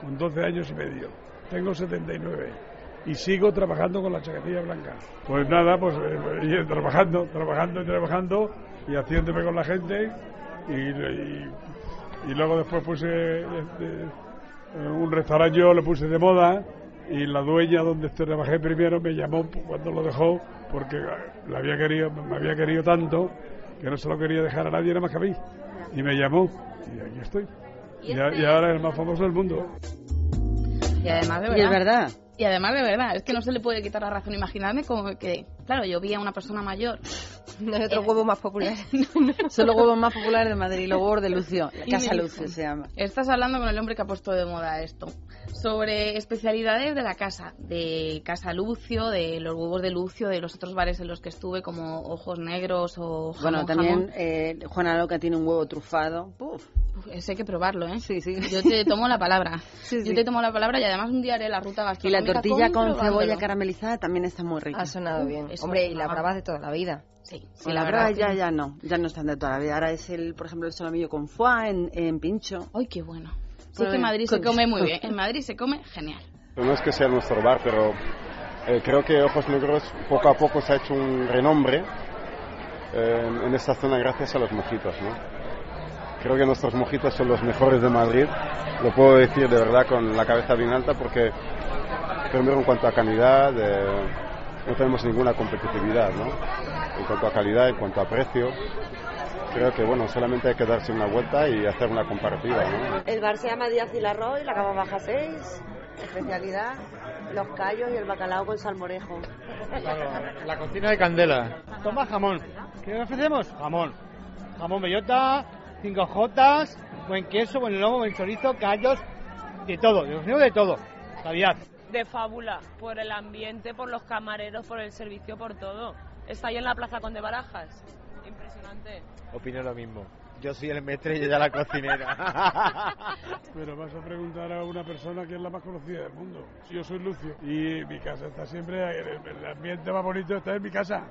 con 12 años y medio. Tengo 79 y sigo trabajando con la chaquetilla blanca. Pues nada, pues eh, y trabajando, trabajando y trabajando y haciéndome con la gente y, y- luego después puse eh, eh, un restaurante yo lo puse de moda y la dueña donde trabajé primero me llamó cuando lo dejó porque la había querido, me había querido tanto que no se lo quería dejar a nadie nada más que a mí. Y me llamó y aquí estoy. Y, a- y ahora es el más famoso del mundo Y además de Y verdad. es verdad. Y además de verdad, es que no se le puede quitar la razón. Imaginadme como que, claro, yo vi a una persona mayor. *laughs* No hay otro huevo más popular. *laughs* Son los huevos más populares de Madrid, los huevos de Lucio. *laughs* Y Casa Lucio se llama. Estás hablando con el hombre que ha puesto de moda esto. Sobre especialidades de la casa, de Casa Lucio, de los huevos de Lucio, de los otros bares en los que estuve, como Ojos Negros o Jamón Bueno, también Jamón. eh, Juana Loca tiene un huevo trufado. Uf. Ese hay que probarlo, ¿eh? Sí, sí. Yo te tomo la palabra. *laughs* Sí, Yo sí. te tomo la palabra y además un día haré la ruta Y la gastronómica tortilla con cebolla caramelizada también está muy rica. Ha sonado bien. Eso Hombre, y la bravas de toda la vida. Sí, Sí, la verdad ya, ya no, ya no están de toda la vida. Ahora es el, por ejemplo, el solomillo con foie en, en pincho. ¡Ay, qué bueno! Sí Bueno, que en Madrid se come muy bien. *laughs* En Madrid se come genial. Pero no es que sea nuestro bar, pero eh, creo que Ojos Negros poco a poco se ha hecho un renombre eh, en esta zona gracias a los mojitos, ¿no? Creo que nuestros mojitos son los mejores de Madrid, lo puedo decir de verdad con la cabeza bien alta porque primero en cuanto a calidad eh, no tenemos ninguna competitividad, ¿no? En cuanto a calidad, en cuanto a precio, creo que bueno, solamente hay que darse una vuelta y hacer una comparativa, ¿no? El bar se llama Díaz y la Roy, la cama baja 6, especialidad, los callos y el bacalao con salmorejo. La cocina de candela. Toma jamón. ¿Qué ofrecemos? Jamón. Jamón bellota, cinco jotas, buen queso, buen lomo, buen chorizo, callos, de todo. De de todo. Calidad. De fábula, por el ambiente, por los camareros, por el servicio, por todo. Está ahí en la Plaza Conde Barajas. Impresionante. Opino lo mismo. Yo soy el maestro y ella la cocinera. *laughs* Pero vas a preguntar a una persona que es la más conocida del mundo. Yo soy Lucio y mi casa está siempre, el, el ambiente más bonito está en mi casa.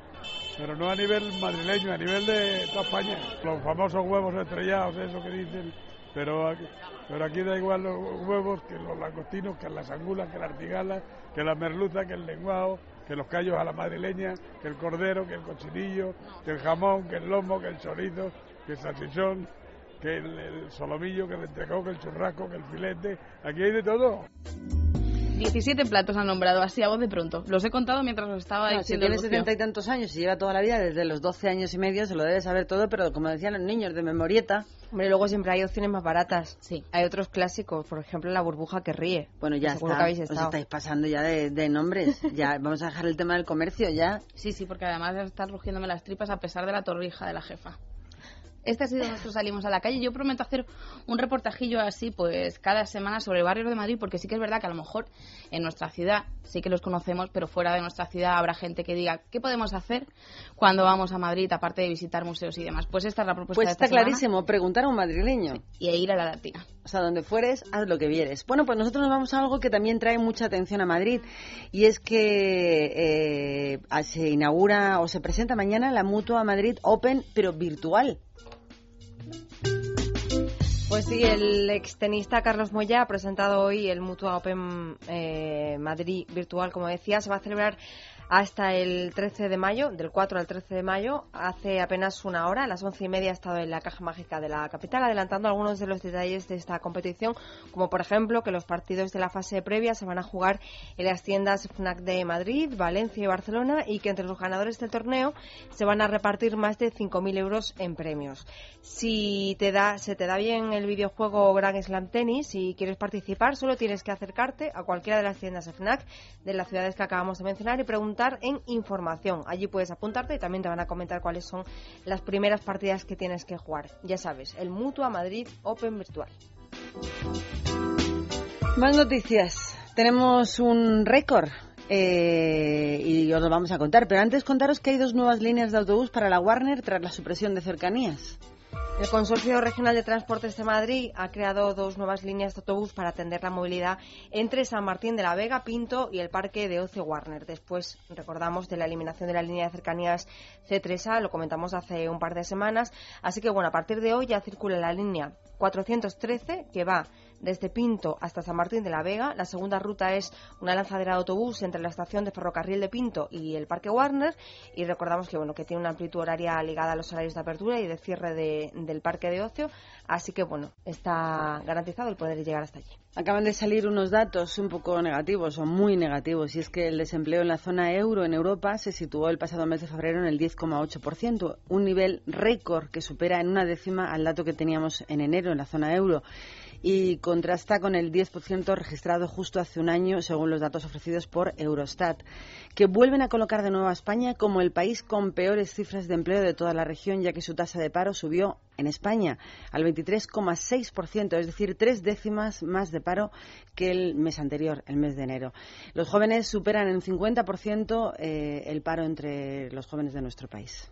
Pero no a nivel madrileño, a nivel de toda España. Los famosos huevos estrellados, eso que dicen. Pero aquí, pero aquí da igual los huevos que los langostinos, que las angulas, que la artigala, que la merluza, que el lenguado, que los callos a la madrileña, que el cordero, que el cochinillo, que el jamón, que el lomo, que el chorizo, que el salchichón, que el, el solomillo, que el entrecó, que el churrasco, que el filete. Aquí hay de todo. 17 platos han nombrado así a voz de pronto. Los he contado mientras os estaba No, si diciendo. tiene setenta y tantos años y lleva toda la vida, desde los 12 años y medio, se lo debe saber todo, pero como decían los niños, de memorieta. Hombre, luego siempre hay opciones más baratas. Sí. Hay otros clásicos, por ejemplo, la burbuja que ríe. Bueno, ya está. que Os estáis pasando ya de, de nombres. Ya *laughs* vamos a dejar el tema del comercio ya. Sí, sí, porque además de estar rugiéndome las tripas a pesar de la torrija de la jefa. Este ha sido nuestro Salimos a la calle. Yo prometo hacer un reportajillo así, pues cada semana sobre barrios de Madrid, porque sí que es verdad que a lo mejor en nuestra ciudad sí que los conocemos, pero fuera de nuestra ciudad habrá gente que diga, ¿qué podemos hacer cuando vamos a Madrid, aparte de visitar museos y demás? Pues esta es la propuesta Pues de esta está semana. clarísimo, preguntar a un madrileño. Y ir a la latina. O sea, donde fueres, haz lo que vieres. Bueno, pues nosotros nos vamos a algo que también trae mucha atención a Madrid y es que eh, se inaugura o se presenta mañana la Mutua Madrid Open, pero virtual. Pues sí, el extenista Carlos Moya ha presentado hoy el Mutua Open eh, Madrid virtual, como decía, se va a celebrar hasta el 13 de mayo, del 4 al 13 de mayo. Hace apenas una hora, a las once y media, ha estado en la Caja Mágica de la capital, adelantando algunos de los detalles de esta competición, como por ejemplo que los partidos de la fase previa se van a jugar en las tiendas FNAC de Madrid, Valencia y Barcelona y que entre los ganadores del torneo se van a repartir más de 5.000 euros en premios. Si te da, se te da bien el videojuego Grand Slam Tennis y quieres participar, solo tienes que acercarte a cualquiera de las tiendas FNAC de las ciudades que acabamos de mencionar y preguntar en información. Allí puedes apuntarte y también te van a comentar cuáles son las primeras partidas que tienes que jugar. Ya sabes, el Mutua Madrid Open Virtual. Más noticias. Tenemos un récord eh, y os lo vamos a contar. Pero antes contaros que hay dos nuevas líneas de autobús para la Warner tras la supresión de cercanías. El Consorcio Regional de Transportes de Madrid ha creado dos nuevas líneas de autobús para atender la movilidad entre San Martín de la Vega, Pinto y el Parque de Ocio Warner. Después, recordamos, de la eliminación de la línea de cercanías C3A, lo comentamos hace un par de semanas. Así que, bueno, a partir de hoy ya circula la línea 413 que va desde Pinto hasta San Martín de la Vega. La segunda ruta es una lanzadera de autobús entre la estación de ferrocarril de Pinto y el Parque Warner. Y recordamos que bueno que tiene una amplitud horaria ligada a los horarios de apertura y de cierre de- del parque de ocio. Así que bueno, está garantizado el poder llegar hasta allí. Acaban de salir unos datos un poco negativos o muy negativos y es que el desempleo en la zona euro en Europa se situó el pasado mes de febrero en el 10,8%, un nivel récord que supera en una décima al dato que teníamos en enero en la zona euro. Y contrasta con el 10% registrado justo hace un año, según los datos ofrecidos por Eurostat, que vuelven a colocar de nuevo a España como el país con peores cifras de empleo de toda la región, ya que su tasa de paro subió en España al 23,6%, es decir, tres décimas más de paro que el mes anterior, el mes de enero. Los jóvenes superan en 50% eh, el paro entre los jóvenes de nuestro país.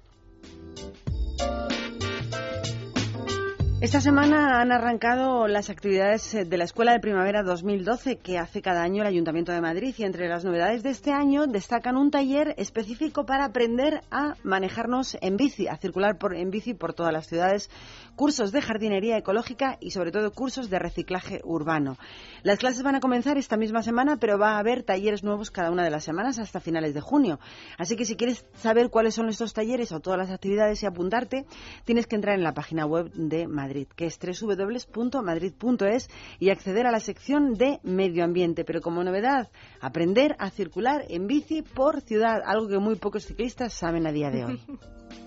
Esta semana han arrancado las actividades eh, de la Escuela de Primavera 2012 que hace cada año el Ayuntamiento de Madrid y entre las novedades de este año destacan un taller específico para aprender a manejarnos en bici, a circular por, en bici por todas las ciudades, cursos de jardinería ecológica y sobre todo cursos de reciclaje urbano. Las clases van a comenzar esta misma semana, pero va a haber talleres nuevos cada una de las semanas hasta finales de junio. Así que si quieres saber cuáles son estos talleres o todas las actividades y apuntarte, tienes que entrar en la página web de Madrid, que es www.madrid.es y acceder a la sección de medio ambiente. Pero como novedad, aprender a circular en bici por ciudad, algo que muy pocos ciclistas saben a día de hoy. *laughs*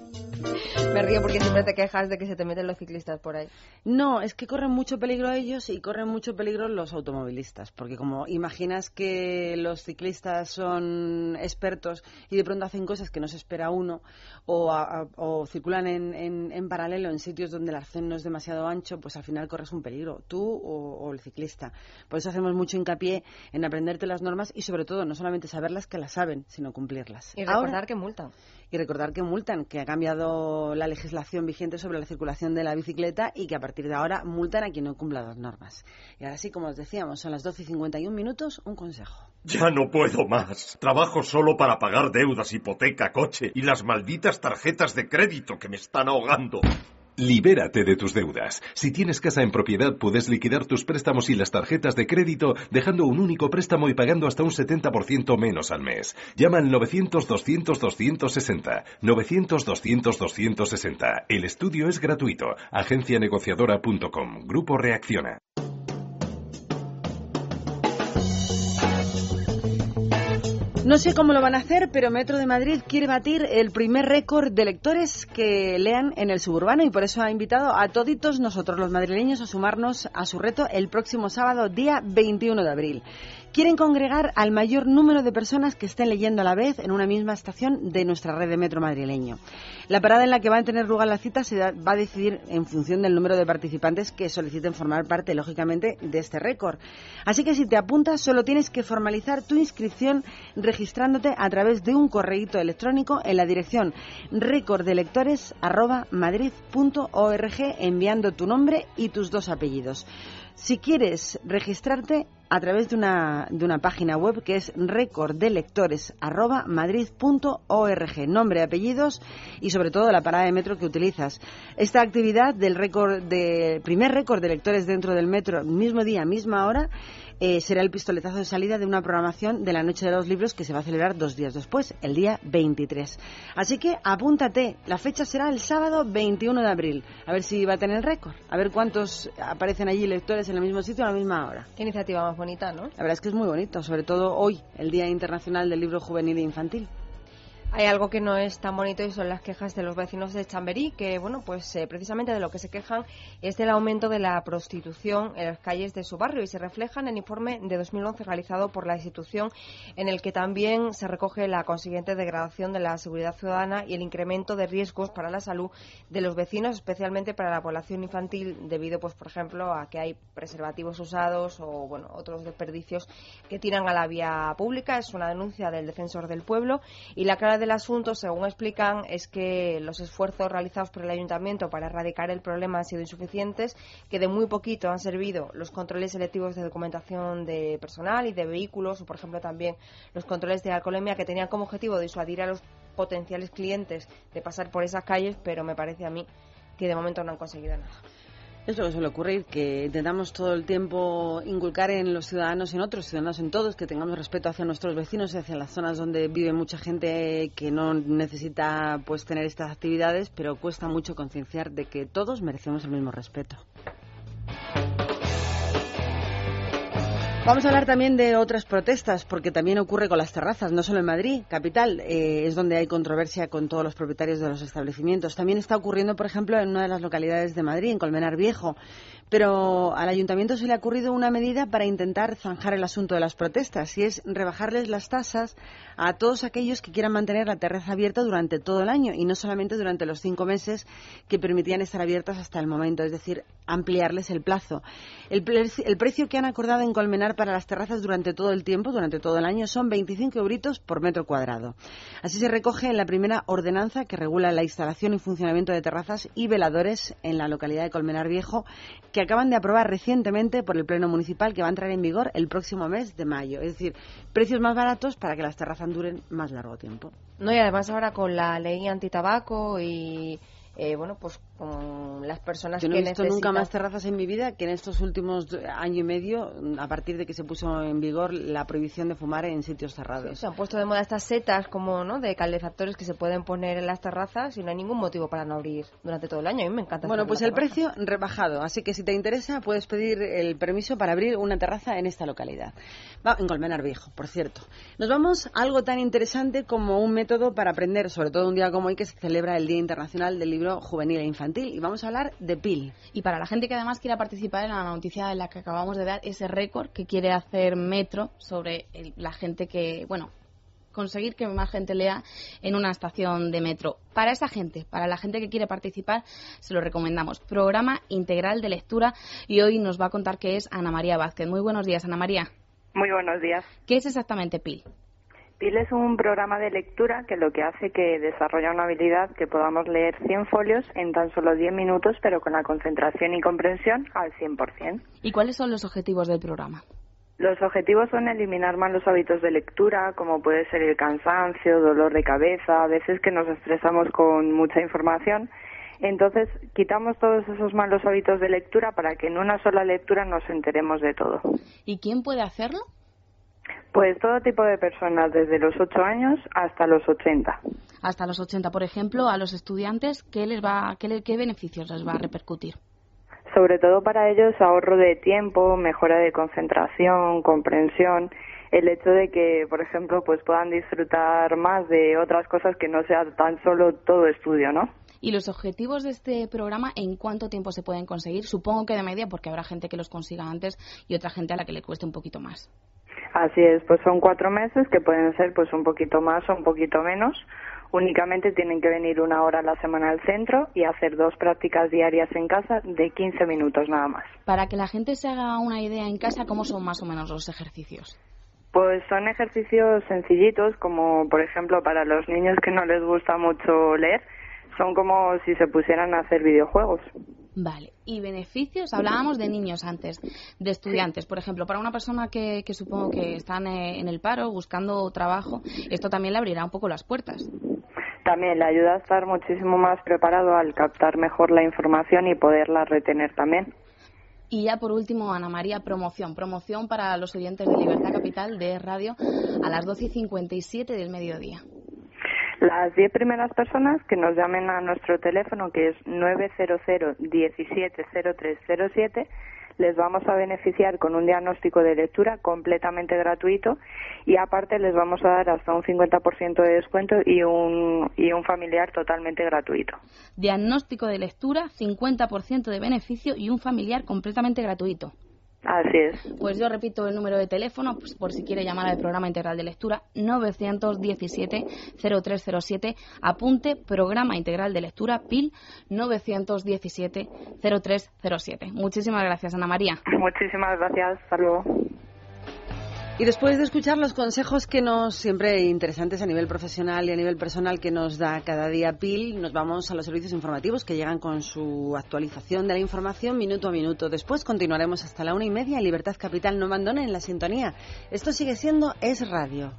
Me río porque siempre te quejas de que se te meten los ciclistas por ahí. No, es que corren mucho peligro ellos y corren mucho peligro los automovilistas, porque como imaginas que los ciclistas son expertos y de pronto hacen cosas que no se espera uno o, o circulan en, en, paralelo en sitios donde el arcén no es demasiado ancho, pues al final corres un peligro, tú o, el ciclista. Por eso hacemos mucho hincapié en aprenderte las normas y sobre todo no solamente saberlas que las saben, sino cumplirlas. Y recordar que multan y recordar que multan, que ha cambiado la legislación vigente sobre la circulación de la bicicleta y que a partir de ahora multan a quien no cumpla las normas. Y ahora sí, como os decíamos, son las 12 y 51 minutos, un consejo. Ya no puedo más. Trabajo solo para pagar deudas, hipoteca, coche y las malditas tarjetas de crédito que me están ahogando. Libérate de tus deudas. Si tienes casa en propiedad, puedes liquidar tus préstamos y las tarjetas de crédito dejando un único préstamo y pagando hasta un 70% menos al mes. Llama al 900-200-260. 900-200-260. El estudio es gratuito. Agencianegociadora.com. Grupo Reacciona. No sé cómo lo van a hacer, pero Metro de Madrid quiere batir el primer récord de lectores que lean en el suburbano y por eso ha invitado a toditos nosotros los madrileños a sumarnos a su reto el próximo sábado, día 21 de abril quieren congregar al mayor número de personas que estén leyendo a la vez en una misma estación de nuestra red de metro madrileño. La parada en la que va a tener lugar la cita se va a decidir en función del número de participantes que soliciten formar parte, lógicamente, de este récord. Así que si te apuntas, solo tienes que formalizar tu inscripción registrándote a través de un correíto electrónico en la dirección recorddelectores.madrid.org enviando tu nombre y tus dos apellidos. Si quieres registrarte a través de una, de una página web que es recorddelectores.madrid.org, nombre, apellidos y sobre todo la parada de metro que utilizas. Esta actividad del récord de, primer récord de lectores dentro del metro, mismo día, misma hora, eh, será el pistoletazo de salida de una programación de la Noche de los Libros que se va a celebrar dos días después, el día 23. Así que apúntate, la fecha será el sábado 21 de abril. A ver si va a tener récord, a ver cuántos aparecen allí lectores en el mismo sitio a la misma hora. Qué iniciativa más bonita, ¿no? La verdad es que es muy bonito, sobre todo hoy, el Día Internacional del Libro Juvenil e Infantil. Hay algo que no es tan bonito y son las quejas de los vecinos de Chamberí, que, bueno, pues eh, precisamente de lo que se quejan es del aumento de la prostitución en las calles de su barrio y se refleja en el informe de 2011 realizado por la institución, en el que también se recoge la consiguiente degradación de la seguridad ciudadana y el incremento de riesgos para la salud de los vecinos, especialmente para la población infantil, debido, pues, por ejemplo, a que hay preservativos usados o, bueno, otros desperdicios que tiran a la vía pública. Es una denuncia del defensor del pueblo y la clara del asunto, según explican, es que los esfuerzos realizados por el ayuntamiento para erradicar el problema han sido insuficientes, que de muy poquito han servido los controles selectivos de documentación de personal y de vehículos, o por ejemplo también los controles de alcoholemia que tenían como objetivo disuadir a los potenciales clientes de pasar por esas calles, pero me parece a mí que de momento no han conseguido nada. Es lo que suele ocurrir, que intentamos todo el tiempo inculcar en los ciudadanos, en otros ciudadanos, en todos, que tengamos respeto hacia nuestros vecinos y hacia las zonas donde vive mucha gente que no necesita pues tener estas actividades, pero cuesta mucho concienciar de que todos merecemos el mismo respeto. Vamos a hablar también de otras protestas, porque también ocurre con las terrazas, no solo en Madrid, capital, eh, es donde hay controversia con todos los propietarios de los establecimientos. También está ocurriendo, por ejemplo, en una de las localidades de Madrid, en Colmenar Viejo, Pero al ayuntamiento se le ha ocurrido una medida para intentar zanjar el asunto de las protestas y es rebajarles las tasas a todos aquellos que quieran mantener la terraza abierta durante todo el año y no solamente durante los cinco meses que permitían estar abiertas hasta el momento, es decir, ampliarles el plazo. El, precio que han acordado en Colmenar para las terrazas durante todo el tiempo, durante todo el año, son 25 euritos por metro cuadrado. Así se recoge en la primera ordenanza que regula la instalación y funcionamiento de terrazas y veladores en la localidad de Colmenar Viejo, acaban de aprobar recientemente por el Pleno Municipal que va a entrar en vigor el próximo mes de mayo. Es decir, precios más baratos para que las terrazas duren más largo tiempo. No, y además ahora con la ley antitabaco y eh, bueno, pues con las personas Yo no que he visto necesitan... nunca más terrazas en mi vida que en estos últimos año y medio, a partir de que se puso en vigor la prohibición de fumar en sitios cerrados. Se han puesto de moda estas setas como ¿no? de calefactores que se pueden poner en las terrazas y no hay ningún motivo para no abrir durante todo el año. A mí me encanta. Bueno, pues el terraza. precio rebajado, así que si te interesa puedes pedir el permiso para abrir una terraza en esta localidad. Va, en Colmenar Viejo, por cierto. Nos vamos a algo tan interesante como un método para aprender, sobre todo un día como hoy que se celebra el Día Internacional del Libro Juvenil e Infantil. Y vamos a hablar de PIL. Y para la gente que además quiera participar en la noticia en la que acabamos de dar, ese récord que quiere hacer Metro sobre el- la gente que, bueno, conseguir que más gente lea en una estación de metro. Para esa gente, para la gente que quiere participar, se lo recomendamos. Programa integral de lectura y hoy nos va a contar qué es Ana María Vázquez. Muy buenos días, Ana María. Muy buenos días. ¿Qué es exactamente PIL? PIL es un programa de lectura que lo que hace que desarrolla una habilidad que podamos leer 100 folios en tan solo 10 minutos, pero con la concentración y comprensión al 100%. ¿Y cuáles son los objetivos del programa? Los objetivos son eliminar malos hábitos de lectura, como puede ser el cansancio, dolor de cabeza, a veces que nos estresamos con mucha información. Entonces, quitamos todos esos malos hábitos de lectura para que en una sola lectura nos enteremos de todo. ¿Y quién puede hacerlo? Pues todo tipo de personas, desde los 8 años hasta los 80. Hasta los 80, por ejemplo, a los estudiantes, ¿qué, les va, qué, le- qué beneficios les va a repercutir? Sobre todo para ellos ahorro de tiempo, mejora de concentración, comprensión, el hecho de que, por ejemplo, pues puedan disfrutar más de otras cosas que no sea tan solo todo estudio, ¿no? ¿Y los objetivos de este programa en cuánto tiempo se pueden conseguir? Supongo que de media, porque habrá gente que los consiga antes y otra gente a la que le cueste un poquito más. Así es, pues son cuatro meses que pueden ser pues un poquito más o un poquito menos. Únicamente tienen que venir una hora a la semana al centro y hacer dos prácticas diarias en casa de 15 minutos nada más. Para que la gente se haga una idea en casa, ¿cómo son más o menos los ejercicios? Pues son ejercicios sencillitos, como por ejemplo para los niños que no les gusta mucho leer, son como si se pusieran a hacer videojuegos. Vale. ¿Y beneficios? Hablábamos de niños antes, de estudiantes. Por ejemplo, para una persona que, que supongo que están eh, en el paro buscando trabajo, esto también le abrirá un poco las puertas. También le ayuda a estar muchísimo más preparado al captar mejor la información y poderla retener también. Y ya por último, Ana María, promoción. Promoción para los oyentes de Libertad Capital de Radio a las 12 y 57 del mediodía. Las 10 primeras personas que nos llamen a nuestro teléfono, que es 900 170307, les vamos a beneficiar con un diagnóstico de lectura completamente gratuito y aparte les vamos a dar hasta un 50% de descuento y un, y un familiar totalmente gratuito. Diagnóstico de lectura, 50% de beneficio y un familiar completamente gratuito. Así es. Pues yo repito el número de teléfono pues, por si quiere llamar al programa integral de lectura 917-0307. Apunte programa integral de lectura PIL 917-0307. Muchísimas gracias, Ana María. *laughs* Muchísimas gracias. Hasta luego. Y después de escuchar los consejos que nos, siempre interesantes a nivel profesional y a nivel personal, que nos da cada día PIL, nos vamos a los servicios informativos que llegan con su actualización de la información minuto a minuto. Después continuaremos hasta la una y media. Libertad Capital, no abandonen en la sintonía. Esto sigue siendo Es Radio.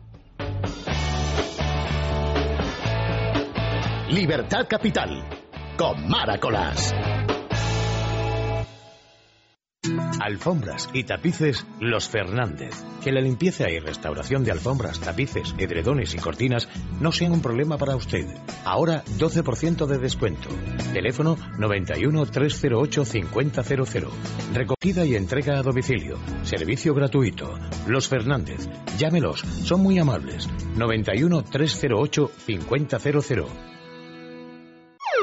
Libertad Capital, con Maracolas. Alfombras y tapices Los Fernández. Que la limpieza y restauración de alfombras, tapices, edredones y cortinas no sean un problema para usted. Ahora 12% de descuento. Teléfono 91 308 5000. Recogida y entrega a domicilio. Servicio gratuito. Los Fernández. Llámelos, son muy amables. 91 308 5000.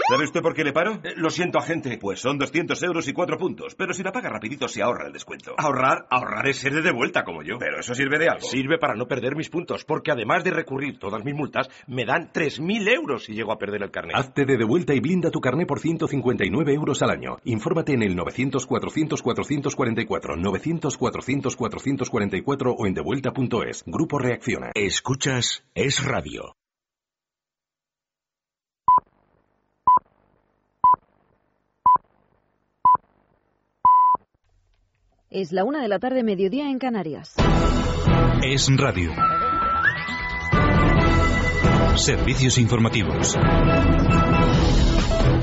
¿Sabe usted por qué le paro? Eh, lo siento, agente. Pues son 200 euros y cuatro puntos. Pero si la paga rapidito se ahorra el descuento. Ahorrar, ahorrar es ser de vuelta como yo. Pero eso sirve de algo. Sirve para no perder mis puntos, porque además de recurrir todas mis multas, me dan 3.000 euros si llego a perder el carnet. Hazte de devuelta y blinda tu carnet por 159 euros al año. Infórmate en el 900-400-444, 900-400-444 o en devuelta.es. Grupo Reacciona. Escuchas Es Radio. Es la una de la tarde, mediodía en Canarias. Es Radio. Servicios informativos.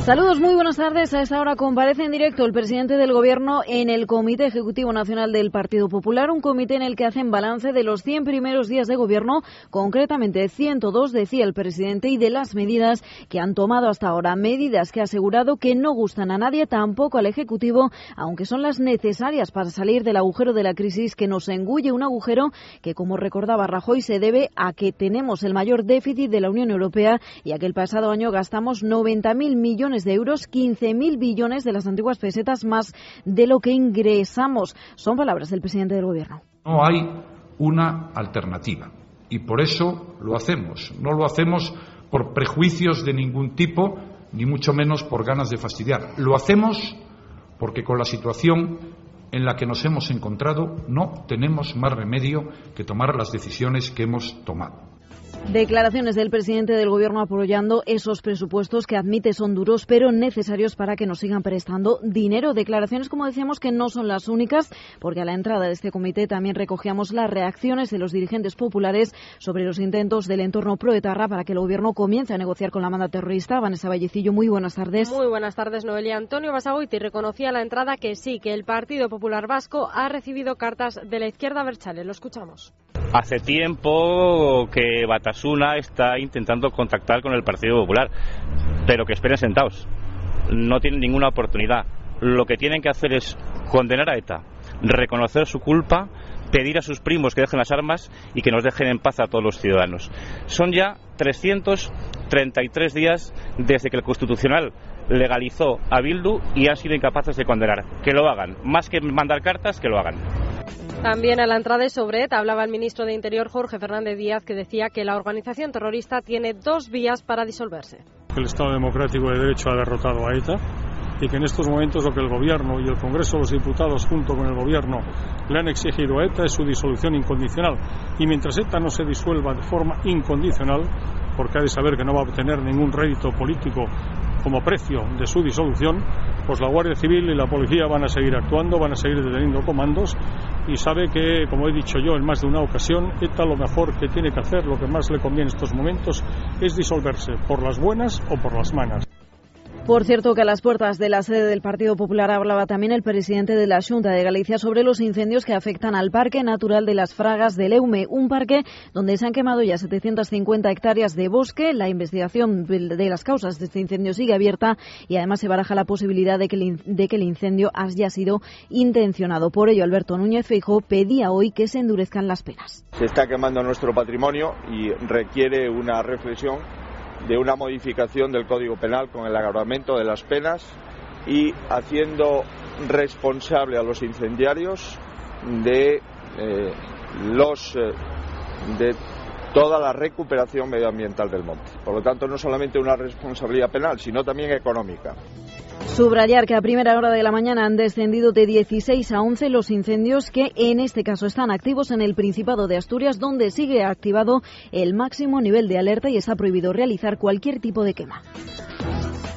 Saludos, muy buenas tardes. A esta hora comparece en directo el presidente del Gobierno en el Comité Ejecutivo Nacional del Partido Popular, un comité en el que hacen balance de los 100 primeros días de gobierno, concretamente 102, decía el presidente, y de las medidas que han tomado hasta ahora. Medidas que ha asegurado que no gustan a nadie, tampoco al Ejecutivo, aunque son las necesarias para salir del agujero de la crisis que nos engulle, un agujero que, como recordaba Rajoy, se debe a que tenemos el mayor déficit de la Unión Europea y a que el pasado año gastamos 90.000 millones de euros, 15.000 billones de las antiguas pesetas más de lo que ingresamos. Son palabras del presidente del Gobierno. No hay una alternativa y por eso lo hacemos. No lo hacemos por prejuicios de ningún tipo, ni mucho menos por ganas de fastidiar. Lo hacemos porque con la situación en la que nos hemos encontrado no tenemos más remedio que tomar las decisiones que hemos tomado. Declaraciones del presidente del Gobierno apoyando esos presupuestos que admite son duros pero necesarios para que nos sigan prestando dinero. Declaraciones, como decíamos, que no son las únicas, porque a la entrada de este comité también recogíamos las reacciones de los dirigentes populares sobre los intentos del entorno proetarra para que el Gobierno comience a negociar con la banda terrorista. Vanessa Vallecillo, muy buenas tardes. Muy buenas tardes, Noelia. Antonio Basagoiti reconocía a la entrada que sí, que el Partido Popular Vasco ha recibido cartas de la izquierda Berchale. Lo escuchamos. Hace tiempo que Batasuna está intentando contactar con el Partido Popular, pero que esperen sentados. No tienen ninguna oportunidad. Lo que tienen que hacer es condenar a ETA, reconocer su culpa, pedir a sus primos que dejen las armas y que nos dejen en paz a todos los ciudadanos. Son ya 333 días desde que el Constitucional legalizó a Bildu y han sido incapaces de condenar. Que lo hagan. Más que mandar cartas, que lo hagan. También a la entrada de sobre ETA hablaba el ministro de Interior Jorge Fernández Díaz que decía que la organización terrorista tiene dos vías para disolverse. El Estado Democrático de Derecho ha derrotado a ETA y que en estos momentos lo que el Gobierno y el Congreso de los Diputados junto con el Gobierno le han exigido a ETA es su disolución incondicional. Y mientras ETA no se disuelva de forma incondicional, porque ha de saber que no va a obtener ningún rédito político como precio de su disolución, pues la Guardia Civil y la Policía van a seguir actuando, van a seguir deteniendo comandos y sabe que, como he dicho yo en más de una ocasión, ETA lo mejor que tiene que hacer, lo que más le conviene en estos momentos, es disolverse por las buenas o por las malas. Por cierto, que a las puertas de la sede del Partido Popular hablaba también el presidente de la Junta de Galicia sobre los incendios que afectan al Parque Natural de las Fragas del Eume, un parque donde se han quemado ya 750 hectáreas de bosque. La investigación de las causas de este incendio sigue abierta y además se baraja la posibilidad de que el, de que el incendio haya sido intencionado. Por ello, Alberto Núñez Feijóo pedía hoy que se endurezcan las penas. Se está quemando nuestro patrimonio y requiere una reflexión de una modificación del Código Penal con el agravamiento de las penas y haciendo responsable a los incendiarios de eh, los eh, de toda la recuperación medioambiental del monte. Por lo tanto, no solamente una responsabilidad penal, sino también económica. Subrayar que a primera hora de la mañana han descendido de 16 a 11 los incendios que en este caso están activos en el Principado de Asturias, donde sigue activado el máximo nivel de alerta y está prohibido realizar cualquier tipo de quema.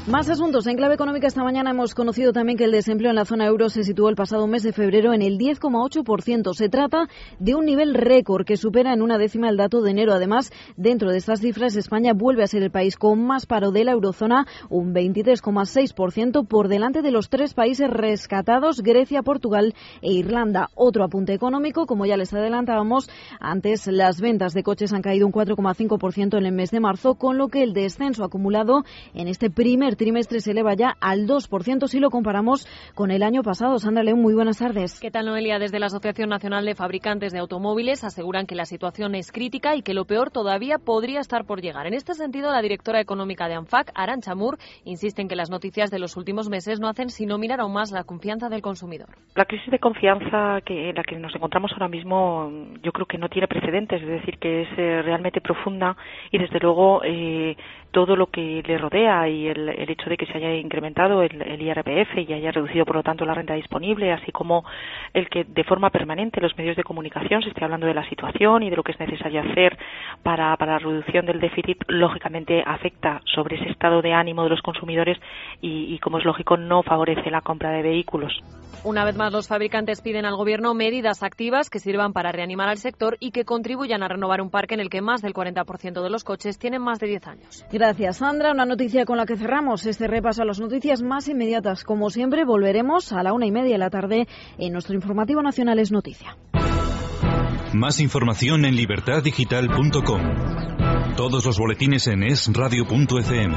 Más asuntos. En clave económica esta mañana hemos conocido también que el desempleo en la zona euro se situó el pasado mes de febrero en el 10,8%. Se trata de un nivel récord que supera en una décima el dato de enero. Además, dentro de estas cifras, España vuelve a ser el país con más paro de la eurozona, un 23,6% por delante de los tres países rescatados, Grecia, Portugal e Irlanda. Otro apunte económico, como ya les adelantábamos, antes las ventas de coches han caído un 4,5% en el mes de marzo, con lo que el descenso acumulado en este primer primer trimestre se eleva ya al 2% si lo comparamos con el año pasado. Sandra León, muy buenas tardes. ¿Qué tal, Noelia? Desde la Asociación Nacional de Fabricantes de Automóviles aseguran que la situación es crítica y que lo peor todavía podría estar por llegar. En este sentido, la directora económica de ANFAC, Arancha Mur, insiste en que las noticias de los últimos meses no hacen sino mirar aún más la confianza del consumidor. La crisis de confianza que, en la que nos encontramos ahora mismo yo creo que no tiene precedentes, es decir, que es eh, realmente profunda y desde luego eh, todo lo que le rodea y el, hecho de que se haya incrementado el, IRPF y haya reducido, por lo tanto, la renta disponible, así como el que de forma permanente los medios de comunicación se esté hablando de la situación y de lo que es necesario hacer para, la reducción del déficit, lógicamente afecta sobre ese estado de ánimo de los consumidores y, como es lógico, no favorece la compra de vehículos. Una vez más, los fabricantes piden al Gobierno medidas activas que sirvan para reanimar al sector y que contribuyan a renovar un parque en el que más del 40% de los coches tienen más de 10 años. Sandra. Una noticia con la que cerramos este repaso a las noticias más inmediatas. Como siempre, volveremos a la una y media de la tarde en nuestro informativo nacional es noticia. Más información en libertaddigital.com. Todos los boletines en esradio.fm.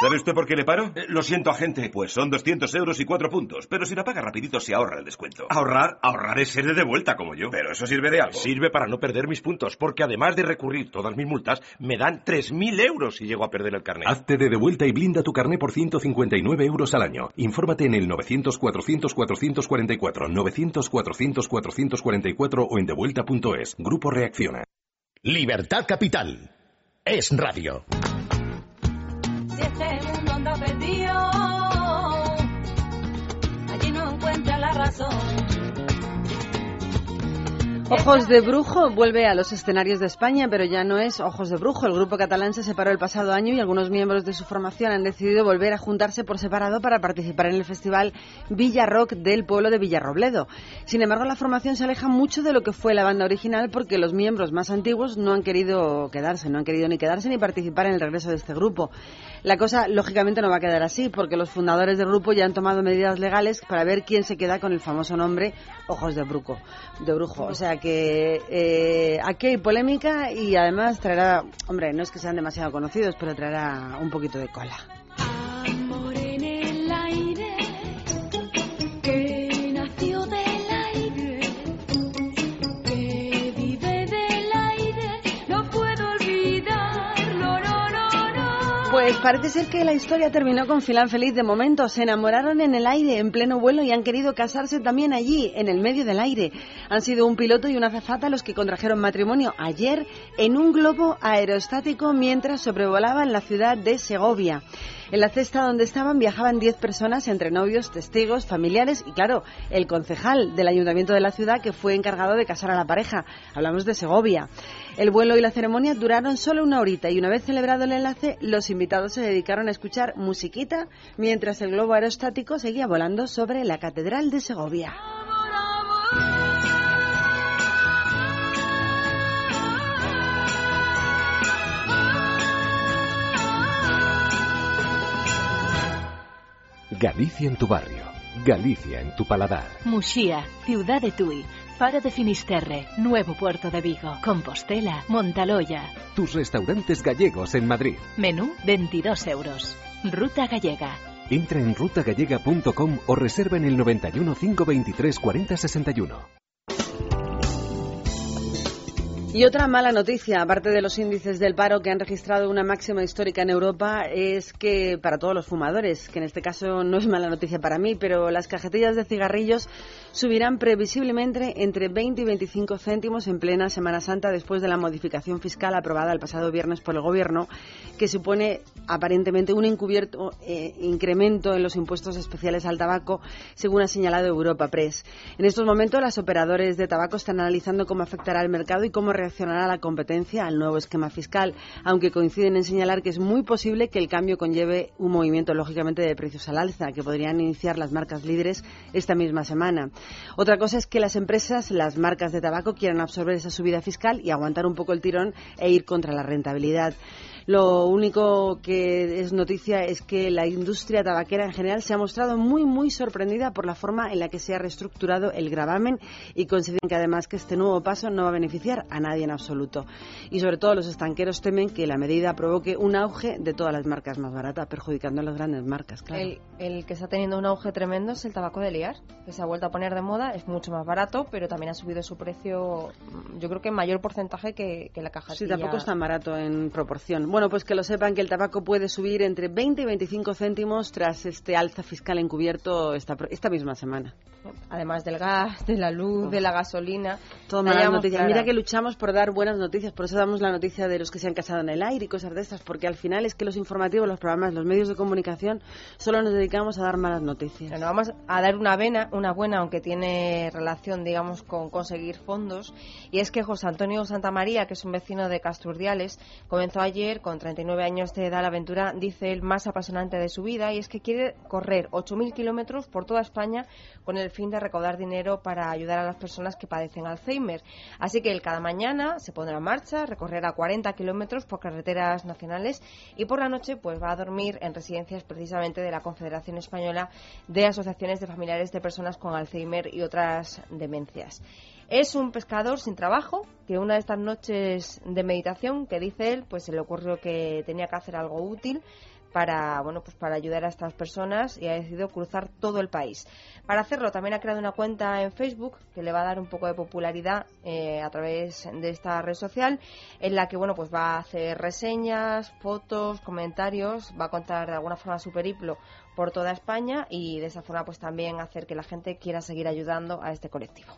¿Sabe usted por qué le paro? Eh, lo siento, agente. Pues son 200 euros y cuatro puntos. Pero si la paga rapidito se ahorra el descuento. Ahorrar, ahorrar es ser de vuelta como yo. Pero eso sirve de algo. Sirve para no perder mis puntos, porque además de recurrir todas mis multas, me dan 3.000 euros si llego a perder el carnet. Hazte de devuelta y blinda tu carnet por 159 euros al año. Infórmate en el 900-400-444, 900-400-444 o en devuelta.es. Grupo Reacciona. Libertad Capital. Es radio. Allí no encuentra la razón. Ojos de Brujo vuelve a los escenarios de España, pero ya no es Ojos de Brujo. El grupo catalán se separó el pasado año y algunos miembros de su formación han decidido volver a juntarse por separado para participar en el festival Villa Rock del pueblo de Villarrobledo. Sin embargo, la formación se aleja mucho de lo que fue la banda original porque los miembros más antiguos no han querido quedarse, no han querido ni quedarse ni participar en el regreso de este grupo. La cosa, lógicamente, no va a quedar así porque los fundadores del grupo ya han tomado medidas legales para ver quién se queda con el famoso nombre Ojos de Brujo. De Brujo. O sea, que eh, aquí hay polémica y además traerá, hombre, no es que sean demasiado conocidos, pero traerá un poquito de cola. Pues parece ser que la historia terminó con final feliz de momento. Se enamoraron en el aire, en pleno vuelo, y han querido casarse también allí, en el medio del aire. Han sido un piloto y una azafata los que contrajeron matrimonio ayer en un globo aerostático mientras sobrevolaban la ciudad de Segovia. En la cesta donde estaban viajaban 10 personas entre novios, testigos, familiares y, claro, el concejal del ayuntamiento de la ciudad que fue encargado de casar a la pareja. Hablamos de Segovia. El vuelo y la ceremonia duraron solo una horita y una vez celebrado el enlace, los invitados se dedicaron a escuchar musiquita mientras el globo aerostático seguía volando sobre la Catedral de Segovia. Galicia en tu barrio, Galicia en tu paladar. Muxía, ciudad de Tui, Faro de Finisterre, Nuevo Puerto de Vigo, Compostela, Montaloya. Tus restaurantes gallegos en Madrid. Menú 22 euros. Ruta Gallega. Entra en rutagallega.com o reserva en el 91 523 40 61. Y otra mala noticia, aparte de los índices del paro que han registrado una máxima histórica en Europa, es que para todos los fumadores, que en este caso no es mala noticia para mí, pero las cajetillas de cigarrillos subirán previsiblemente entre 20 y 25 céntimos en plena Semana Santa después de la modificación fiscal aprobada el pasado viernes por el Gobierno, que supone aparentemente un encubierto eh, incremento en los impuestos especiales al tabaco, según ha señalado Europa Press. En estos momentos, los operadores de tabaco están analizando cómo afectará al mercado y cómo reaccionará la competencia al nuevo esquema fiscal, aunque coinciden en señalar que es muy posible que el cambio conlleve un movimiento, lógicamente, de precios al alza, que podrían iniciar las marcas líderes esta misma semana. Otra cosa es que las empresas, las marcas de tabaco, quieran absorber esa subida fiscal y aguantar un poco el tirón e ir contra la rentabilidad. Lo único que es noticia es que la industria tabaquera en general se ha mostrado muy, muy sorprendida por la forma en la que se ha reestructurado el gravamen y consideran que además que este nuevo paso no va a beneficiar a nadie en absoluto. Y sobre todo los estanqueros temen que la medida provoque un auge de todas las marcas más baratas, perjudicando a las grandes marcas, claro. El, el que está teniendo un auge tremendo es el tabaco de liar, que se ha vuelto a poner de moda, es mucho más barato, pero también ha subido su precio, yo creo que en mayor porcentaje que, que la caja. Sí, tampoco es tan barato en proporción. Bueno, pues que lo sepan que el tabaco puede subir entre 20 y 25 céntimos tras este alza fiscal encubierto esta, esta misma semana. Además del gas, de la luz, de la gasolina. Todo malas noticias. clara. Mira que luchamos por dar buenas noticias, por eso damos la noticia de los que se han casado en el aire y cosas de estas, porque al final es que los informativos, los programas, los medios de comunicación, solo nos dedicamos a dar malas noticias. Bueno, vamos a dar una, vena, una buena, aunque tiene relación, digamos, con conseguir fondos. Y es que José Antonio Santamaría, que es un vecino de Casturdiales, comenzó ayer, con 39 años de edad, la aventura, dice él, más apasionante de su vida. Y es que quiere correr 8.000 kilómetros por toda España con el fin de recaudar dinero para ayudar a las personas que padecen Alzheimer. Así que él cada mañana se pondrá en marcha, recorrerá 40 kilómetros por carreteras nacionales y por la noche pues va a dormir en residencias precisamente de la Confederación Española de Asociaciones de Familiares de Personas con Alzheimer y otras demencias. Es un pescador sin trabajo que una de estas noches de meditación que dice él, pues se le ocurrió que tenía que hacer algo útil para bueno pues para ayudar a estas personas y ha decidido cruzar todo el país. Para hacerlo también ha creado una cuenta en Facebook que le va a dar un poco de popularidad eh, a través de esta red social en la que bueno pues va a hacer reseñas, fotos, comentarios, va a contar de alguna forma su periplo por toda España y de esa forma pues también hacer que la gente quiera seguir ayudando a este colectivo.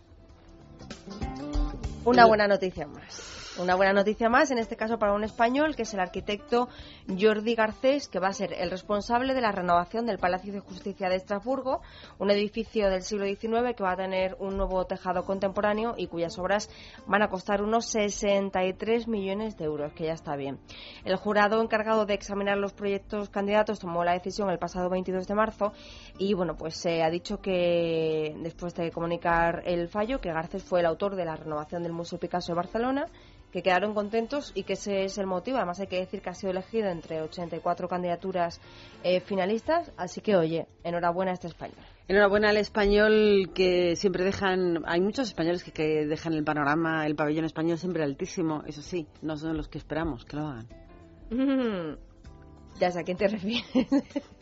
Una buena noticia más. Una buena noticia más, en este caso para un español, que es el arquitecto Jordi Garcés, que va a ser el responsable de la renovación del Palacio de Justicia de Estrasburgo, un edificio del siglo XIX que va a tener un nuevo tejado contemporáneo y cuyas obras van a costar unos 63 millones de euros, que ya está bien. El jurado encargado de examinar los proyectos candidatos tomó la decisión el pasado 22 de marzo y, bueno, pues se ha dicho que después de comunicar el fallo, que Garcés fue el autor de la renovación del Museo Picasso de Barcelona, que quedaron contentos y que ese es el motivo. Además, hay que decir que ha sido elegido entre 84 candidaturas eh, finalistas. Así que, oye, enhorabuena a este español. Enhorabuena al español que siempre dejan. Hay muchos españoles que, que dejan el panorama, el pabellón español siempre altísimo. Eso sí, no son los que esperamos que lo hagan. *laughs* Ya sé a quién te refieres.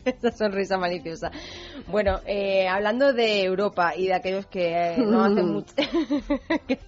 *laughs* Esa sonrisa maliciosa. Bueno, eh, hablando de Europa y de aquellos que eh, no *laughs* hacen mucho, *laughs* que,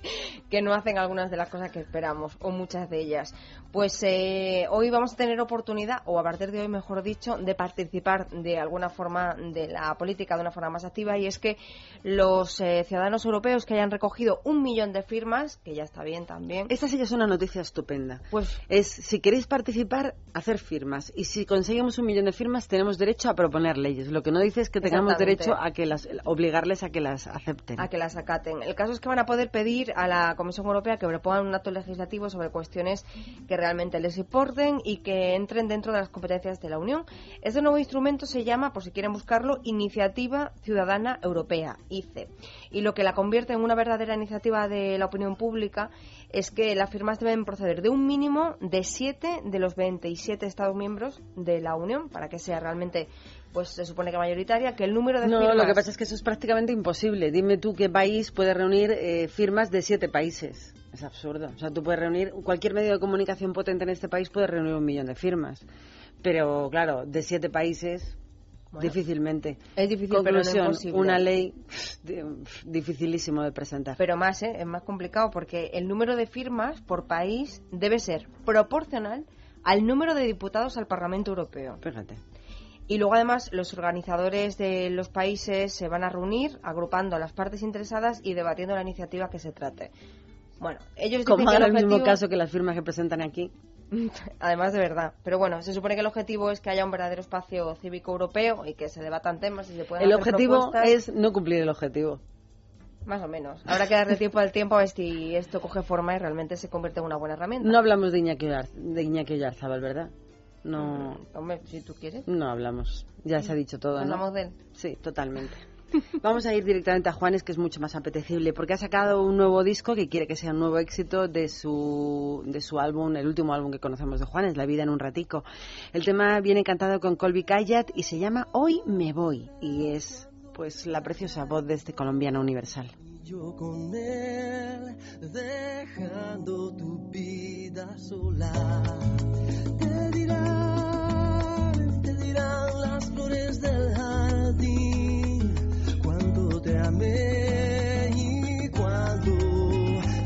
que no hacen algunas de las cosas que esperamos, o muchas de ellas, pues eh, hoy vamos a tener oportunidad, o a partir de hoy, mejor dicho, de participar de alguna forma de la política de una forma más activa, y es que los eh, ciudadanos europeos que hayan recogido un millón de firmas, que ya está bien también. Esta sí que es una noticia estupenda. Pues es si queréis participar, hacer firmas. Y si conseguimos un millón de firmas, tenemos derecho a proponer leyes. Lo que no dice es que tengamos derecho a que las obligarles a que las acepten. a que las acaten. El caso es que van a poder pedir a la Comisión Europea que propongan un acto legislativo sobre cuestiones que realmente les importen y que entren dentro de las competencias de la Unión. Este nuevo instrumento se llama, por si quieren buscarlo, Iniciativa Ciudadana Europea, ICE. Y lo que la convierte en una verdadera iniciativa de la opinión pública es que las firmas deben proceder de un mínimo de siete de los 27 Estados miembros de la Unión para que sea realmente, pues se supone que mayoritaria, que el número de No, firmas... lo que pasa es que eso es prácticamente imposible. Dime tú qué país puede reunir eh, firmas de siete países. Es absurdo. O sea, tú puedes reunir, cualquier medio de comunicación potente en este país puede reunir un millón de firmas. Pero, claro, de siete países, Bueno, difícilmente. Es difícil, pero no Conclusión, imposible. una ley dificilísimo de presentar. Pero más, ¿eh? es más complicado porque el número de firmas por país debe ser proporcional al número de diputados al Parlamento Europeo. Fíjate. Y luego además los organizadores de los países se van a reunir agrupando a las partes interesadas y debatiendo la iniciativa que se trate. Bueno, ellos dicen Como que el mismo caso que las firmas que presentan aquí. *laughs* Además de verdad. Pero bueno, se supone que el objetivo es que haya un verdadero espacio cívico europeo y que se debatan temas y se puedan El hacer objetivo propuestas. es no cumplir el objetivo. Más o menos. Habrá que darle tiempo al tiempo a ver si esto coge forma y realmente se convierte en una buena herramienta. No hablamos de Iñaki, Oyar- de Iñaki ¿verdad? No. Hombre, si tú quieres. No hablamos. Ya se ha dicho todo, ¿no? Hablamos de él. Sí, totalmente. *laughs* Vamos a ir directamente a Juanes, que es mucho más apetecible, porque ha sacado un nuevo disco que quiere que sea un nuevo éxito de su, de su álbum, el último álbum que conocemos de Juanes, La vida en un ratico. El tema viene cantado con Colby Kayat y se llama Hoy me voy, y es pues la preciosa voz de este colombiano universal. yo con él, dejando tu vida sola. Te dirán, te dirán las flores del jardín, amé y cuando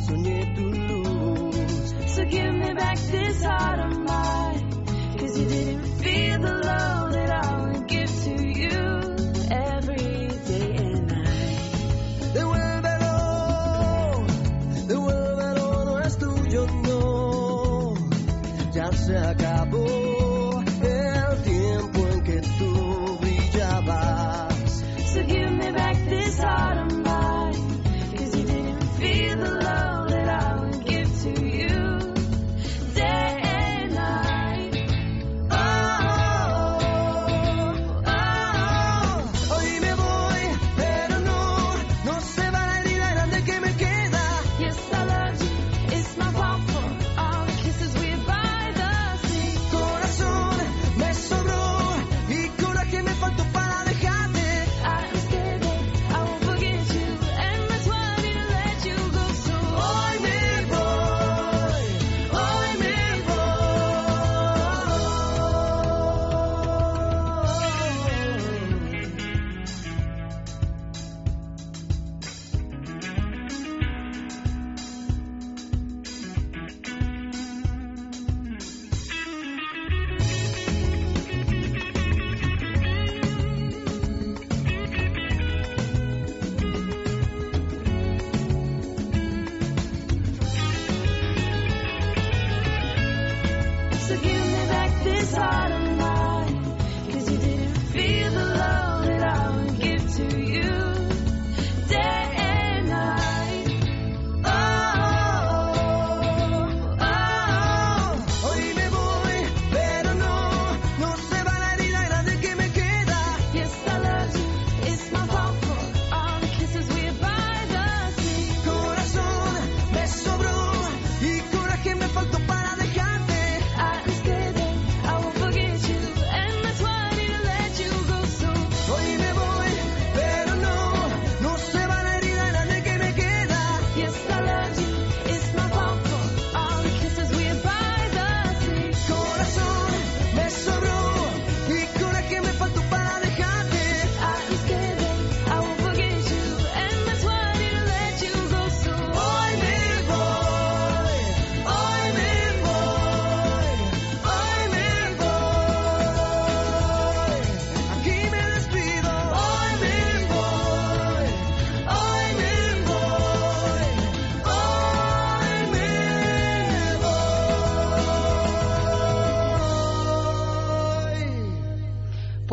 soñé tu luz. So give me back this heart of mine.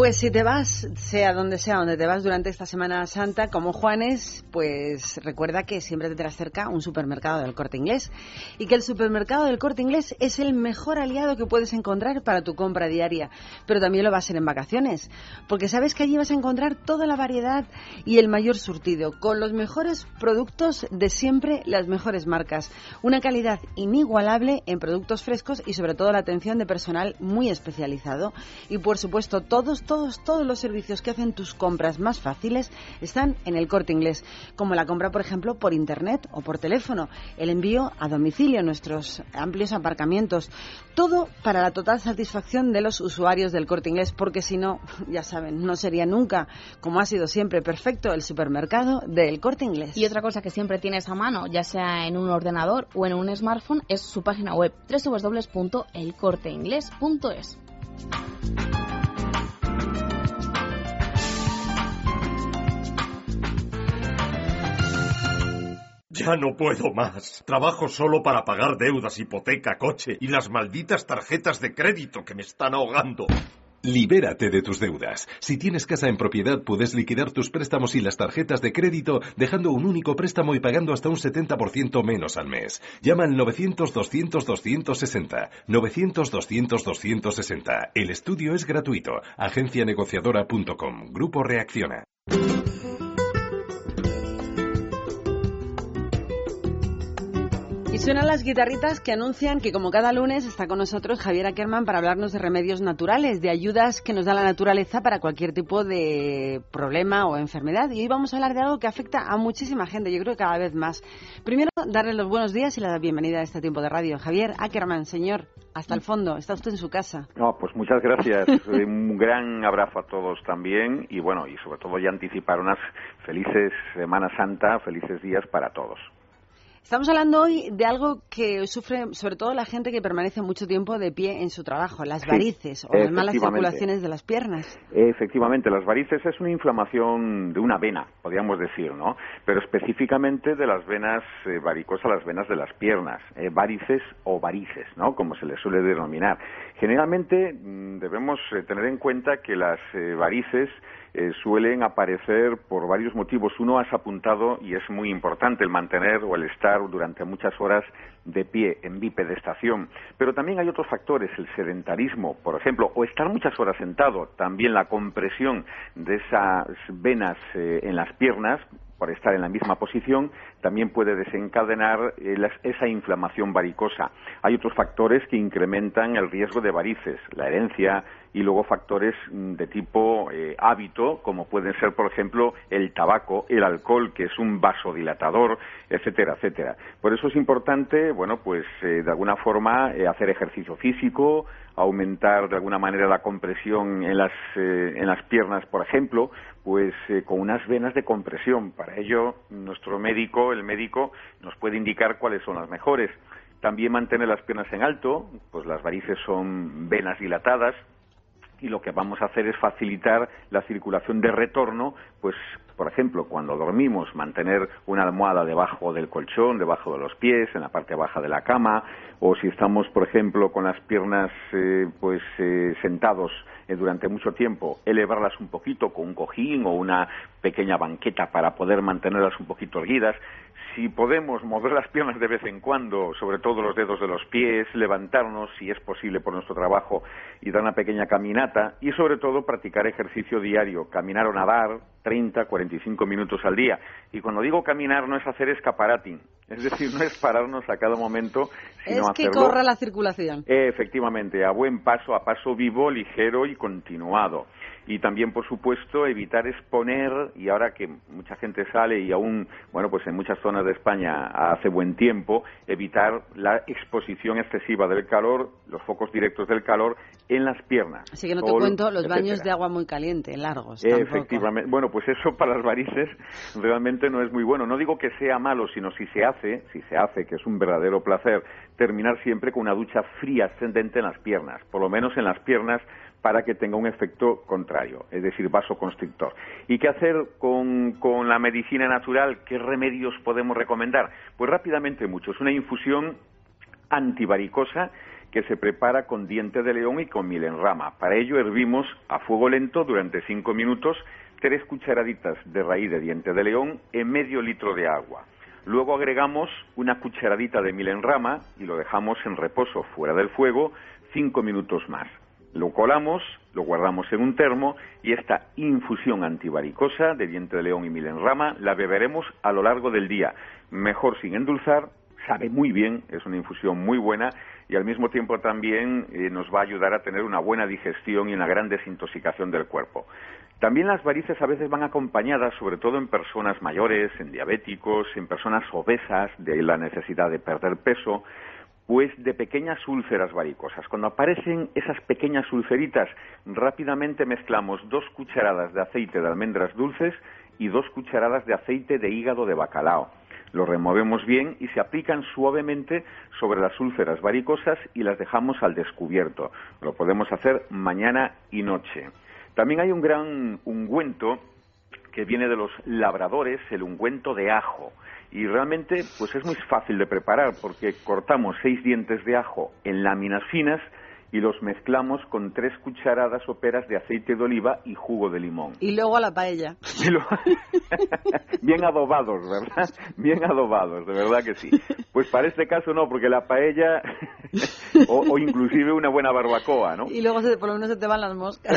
Pues si te vas, sea donde sea, donde te vas durante esta Semana Santa, como Juanes, pues recuerda que siempre tendrás cerca un supermercado del corte inglés. Y que el supermercado del corte inglés es el mejor aliado que puedes encontrar para tu compra diaria, pero también lo va a ser en vacaciones, porque sabes que allí vas a encontrar toda la variedad y el mayor surtido, con los mejores productos de siempre, las mejores marcas, una calidad inigualable en productos frescos y sobre todo la atención de personal muy especializado. Y por supuesto todos, todos, todos los servicios que hacen tus compras más fáciles están en el corte inglés, como la compra por ejemplo por internet o por teléfono, el envío a domicilio, nuestros amplios aparcamientos, todo para la total satisfacción de los usuarios del corte inglés, porque si no, *laughs* ya saben, no sería nunca, como ha sido siempre, perfecto el supermercado del corte inglés. Y otra cosa que siempre tienes a mano, ya sea en un ordenador o en un smartphone, es su página web www.elcorteinglés.es. Ya no puedo más. Trabajo solo para pagar deudas, hipoteca, coche y las malditas tarjetas de crédito que me están ahogando. Libérate de tus deudas. Si tienes casa en propiedad, puedes liquidar tus préstamos y las tarjetas de crédito dejando un único préstamo y pagando hasta un 70% menos al mes. Llama al 900-200-260. 900-200-260. El estudio es gratuito. Agencianegociadora.com. Grupo Reacciona. Suenan las guitarritas que anuncian que como cada lunes está con nosotros Javier Ackerman para hablarnos de remedios naturales, de ayudas que nos da la naturaleza para cualquier tipo de problema o enfermedad. Y hoy vamos a hablar de algo que afecta a muchísima gente, yo creo que cada vez más. Primero, darle los buenos días y la bienvenida a este tiempo de radio. Javier Ackerman, señor, hasta el fondo, está usted en su casa. No, pues muchas gracias. Un gran abrazo a todos también y bueno, y sobre todo ya anticipar unas felices Semana Santa, felices días para todos. Estamos hablando hoy de algo que sufre sobre todo la gente que permanece mucho tiempo de pie en su trabajo, las Sí, varices o las malas circulaciones de las piernas. Efectivamente, las varices es una inflamación de una vena, podríamos decir, ¿no? Pero específicamente de las venas eh, varicosas, las venas de las piernas, eh, varices o varices, ¿no? Como se les suele denominar. Generalmente mm, debemos eh, tener en cuenta que las eh, varices eh, suelen aparecer por varios motivos. Uno has apuntado y es muy importante el mantener o el estar durante muchas horas de pie en bipedestación. Pero también hay otros factores, el sedentarismo, por ejemplo, o estar muchas horas sentado, también la compresión de esas venas eh, en las piernas por estar en la misma posición, también puede desencadenar eh, esa inflamación varicosa. Hay otros factores que incrementan el riesgo de varices, la herencia y luego factores mm, de tipo eh, hábito, como pueden ser, por ejemplo, el tabaco, el alcohol, que es un vasodilatador, etcétera, etcétera. Por eso es importante, bueno, pues eh, de alguna forma hacer ejercicio físico, aumentar de alguna manera la compresión en las, en las piernas, por ejemplo, pues eh, con unas venas de compresión. Para ello, nuestro médico, el médico, nos puede indicar cuáles son las mejores. También mantener las piernas en alto, pues las varices son venas dilatadas, y lo que vamos a hacer es facilitar la circulación de retorno, pues por ejemplo, cuando dormimos, mantener una almohada debajo del colchón, debajo de los pies, en la parte baja de la cama, o si estamos, por ejemplo, con las piernas eh, pues eh, sentados eh, durante mucho tiempo, elevarlas un poquito con un cojín o una pequeña banqueta para poder mantenerlas un poquito erguidas. Si podemos mover las piernas de vez en cuando, sobre todo los dedos de los pies, levantarnos, si es posible por nuestro trabajo, y dar una pequeña caminata, y sobre todo practicar ejercicio diario, caminar o nadar 30, 45 minutos al día. Y cuando digo caminar no es hacer escaparatín, es decir, no es pararnos a cada momento, sino es que hacerlo corra la circulación. Efectivamente, a buen paso, a paso vivo, ligero y continuado. Y también, por supuesto, evitar exponer, y ahora que mucha gente sale y aún, bueno, pues en muchas zonas de España hace buen tiempo, evitar la exposición excesiva del calor, los focos directos del calor en las piernas. Así que no te Sol, cuento los etcétera. baños de agua muy caliente, largos. Efectivamente. Bueno, pues eso *laughs* para las varices realmente no es muy bueno. No digo que sea malo, sino si se hace, si se hace, que es un verdadero placer, terminar siempre con una ducha fría ascendente en las piernas, por lo menos en las piernas para que tenga un efecto contrario, es decir, vasoconstrictor. ¿Y qué hacer con, con la medicina natural? ¿Qué remedios podemos recomendar? Pues rápidamente muchos. Una infusión antivaricosa que se prepara con diente de león y con milenrama. Para ello hervimos a fuego lento durante cinco minutos tres cucharaditas de raíz de diente de león en medio litro de agua. Luego agregamos una cucharadita de milenrama y lo dejamos en reposo fuera del fuego cinco minutos más. Lo colamos, lo guardamos en un termo y esta infusión antivaricosa de diente de león y milenrama la beberemos a lo largo del día. Mejor sin endulzar, sabe muy bien, es una infusión muy buena y al mismo tiempo también eh, nos va a ayudar a tener una buena digestión y una gran desintoxicación del cuerpo. También las varices a veces van acompañadas, sobre todo en personas mayores, en diabéticos, en personas obesas, de ahí la necesidad de perder peso, pues de pequeñas úlceras varicosas. Cuando aparecen esas pequeñas ulceritas, rápidamente mezclamos dos cucharadas de aceite de almendras dulces y dos cucharadas de aceite de hígado de bacalao. Lo removemos bien y se aplican suavemente sobre las úlceras varicosas y las dejamos al descubierto. Lo podemos hacer mañana y noche. También hay un gran ungüento que viene de los labradores, el ungüento de ajo. Y realmente, pues es muy fácil de preparar porque cortamos seis dientes de ajo en láminas finas y los mezclamos con tres cucharadas soperas de aceite de oliva y jugo de limón. Y luego a la paella. *laughs* Lo- *laughs* Bien adobados, ¿verdad? Bien adobados, de verdad que sí. Pues para este caso no, porque la paella *laughs* o, o inclusive una buena barbacoa, ¿no? Y luego se, por lo menos se te van las moscas.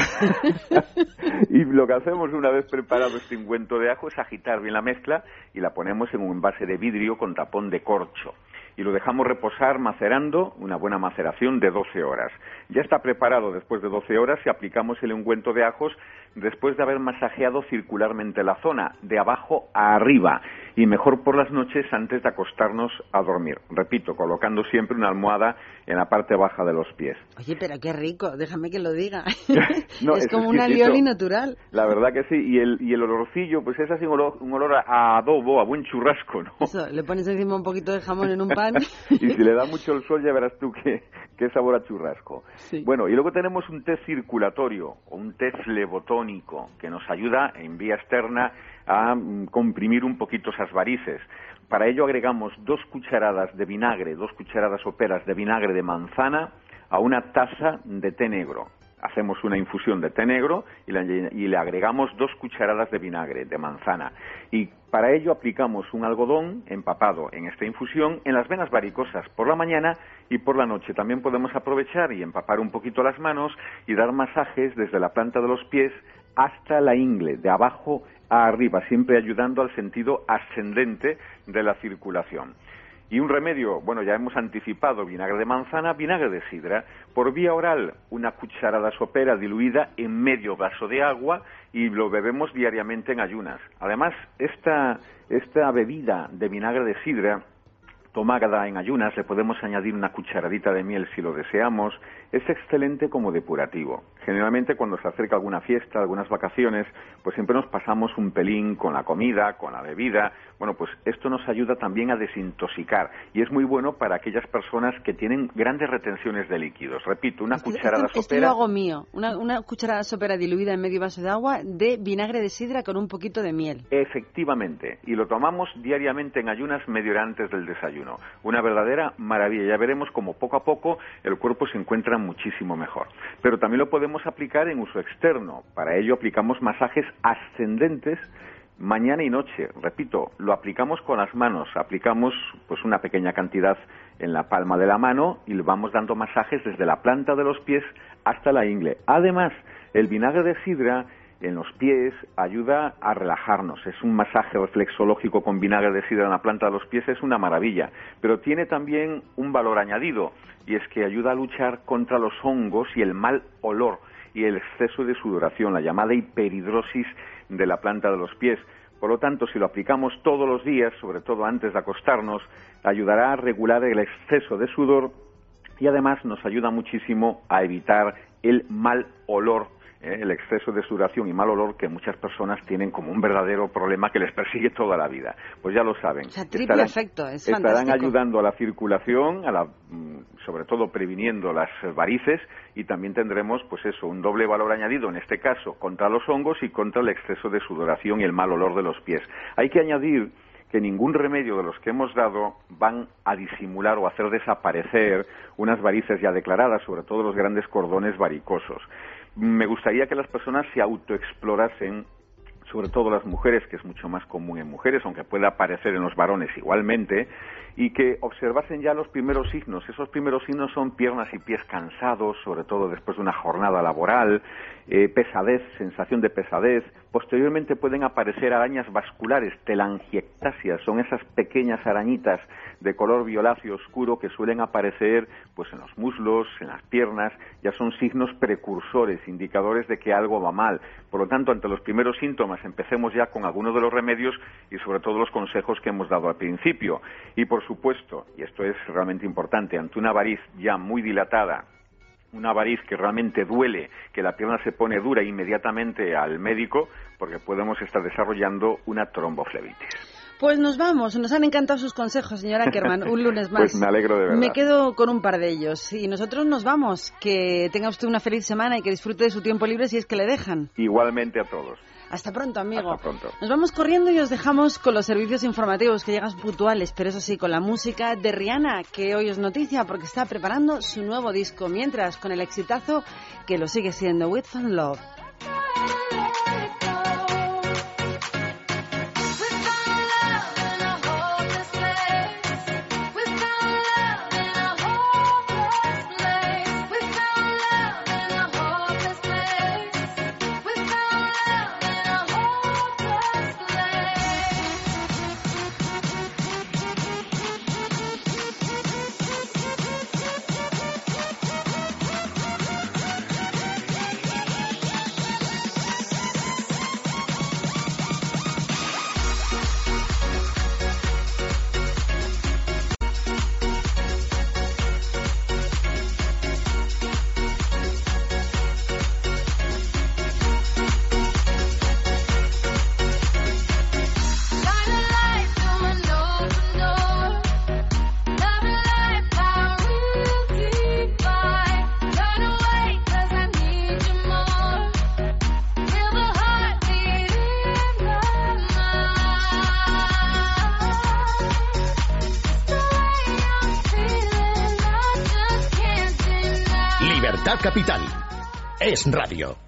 Y lo que hacemos una vez preparado este ungüento de ajo es agitar bien la mezcla y la ponemos en un envase de vidrio con tapón de corcho. Y lo dejamos reposar macerando, una buena maceración de 12 horas. Ya está preparado después de 12 horas y aplicamos el ungüento de ajos después de haber masajeado circularmente la zona, de abajo a arriba, y mejor por las noches antes de acostarnos a dormir. Repito, colocando siempre una almohada en la parte baja de los pies. Oye, pero qué rico, déjame que lo diga. *laughs* *laughs* No, es es como un alioli natural. La verdad que sí, y el, y el olorcillo, pues es así un olor, un olor a, adobo, a buen churrasco, ¿no? Eso, le pones encima un poquito de jamón en un pan. *laughs* y si le da mucho el sol ya verás tú qué, qué sabor a churrasco. Bueno, y luego tenemos un té circulatorio o un té flebotónico que nos ayuda en vía externa a mm, comprimir un poquito varices. Para ello agregamos dos cucharadas de vinagre, dos cucharadas soperas de vinagre de manzana a una taza de té negro. Hacemos una infusión de té negro y le, y le agregamos dos cucharadas de vinagre de manzana. Y para ello aplicamos un algodón empapado en esta infusión en las venas varicosas por la mañana y por la noche. También podemos aprovechar y empapar un poquito las manos y dar masajes desde la planta de los pies hasta la ingle, de abajo a arriba, siempre ayudando al sentido ascendente de la circulación. Y un remedio, bueno, ya hemos anticipado vinagre de manzana, vinagre de sidra. Por vía oral, una cucharada sopera diluida en medio vaso de agua y lo bebemos diariamente en ayunas. Además, esta, esta bebida de vinagre de sidra tomada en ayunas, le podemos añadir una cucharadita de miel si lo deseamos, es excelente como depurativo. Generalmente cuando se acerca alguna fiesta, algunas vacaciones, pues siempre nos pasamos un pelín con la comida, con la bebida. Bueno, pues esto nos ayuda también a desintoxicar y es muy bueno para aquellas personas que tienen grandes retenciones de líquidos. Repito, una cucharada esto sopera. lo hago mío. Una, una cucharada sopera diluida en medio vaso de agua de vinagre de sidra con un poquito de miel. Efectivamente, y lo tomamos diariamente en ayunas media hora antes del desayuno. Una verdadera maravilla. Ya veremos cómo poco a poco el cuerpo se encuentra muchísimo mejor. Pero también lo podemos aplicar en uso externo. Para ello aplicamos masajes ascendentes mañana y noche. Repito, lo aplicamos con las manos. Aplicamos pues una pequeña cantidad en la palma de la mano y le vamos dando masajes desde la planta de los pies hasta la ingle. Además, el vinagre de sidra en los pies ayuda a relajarnos. Es un masaje reflexológico con vinagre de sidra en la planta de los pies, es una maravilla. Pero tiene también un valor añadido y es que ayuda a luchar contra los hongos y el mal olor y el exceso de sudoración, la llamada hiperhidrosis de la planta de los pies. Por lo tanto, si lo aplicamos todos los días, sobre todo antes de acostarnos, ayudará a regular el exceso de sudor y además nos ayuda muchísimo a evitar el mal olor ¿eh? el exceso de sudoración y mal olor que muchas personas tienen como un verdadero problema que les persigue toda la vida. Pues ya lo saben. O sea, triple efecto, es estarán fantástico. ayudando a la circulación, a la, mm, sobre todo previniendo las varices y también tendremos, pues eso, un doble valor añadido, en este caso, contra los hongos y contra el exceso de sudoración y el mal olor de los pies. Hay que añadir que ningún remedio de los que hemos dado van a disimular o hacer desaparecer unas varices ya declaradas, sobre todo los grandes cordones varicosos. Me gustaría que las personas se autoexplorasen sobre todo las mujeres, que es mucho más común en mujeres, aunque pueda aparecer en los varones igualmente, y que observasen ya los primeros signos. Esos primeros signos son piernas y pies cansados, sobre todo después de una jornada laboral, eh, pesadez, sensación de pesadez. Posteriormente pueden aparecer arañas vasculares, telangiectasias, son esas pequeñas arañitas de color violáceo oscuro que suelen aparecer pues en los muslos, en las piernas, ya son signos precursores, indicadores de que algo va mal. Por lo tanto, ante los primeros síntomas, empecemos ya con algunos de los remedios y sobre todo los consejos que hemos dado al principio. Y por supuesto, y esto es realmente importante, ante una variz ya muy dilatada, una variz que realmente duele, que la pierna se pone dura inmediatamente al médico, porque podemos estar desarrollando una tromboflebitis. Pues nos vamos, nos han encantado sus consejos, señora Kerman, un lunes *laughs* más. Pues me alegro de verdad. Me quedo con un par de ellos y nosotros nos vamos. Que tenga usted una feliz semana y que disfrute de su tiempo libre si es que le dejan. Igualmente a todos. Hasta pronto, amigo. Hasta pronto. Nos vamos corriendo y os dejamos con los servicios informativos que llegan puntuales, pero eso sí, con la música de Rihanna, que hoy es noticia porque está preparando su nuevo disco, mientras con el exitazo que lo sigue siendo With Fun Love. Capital. Es radio.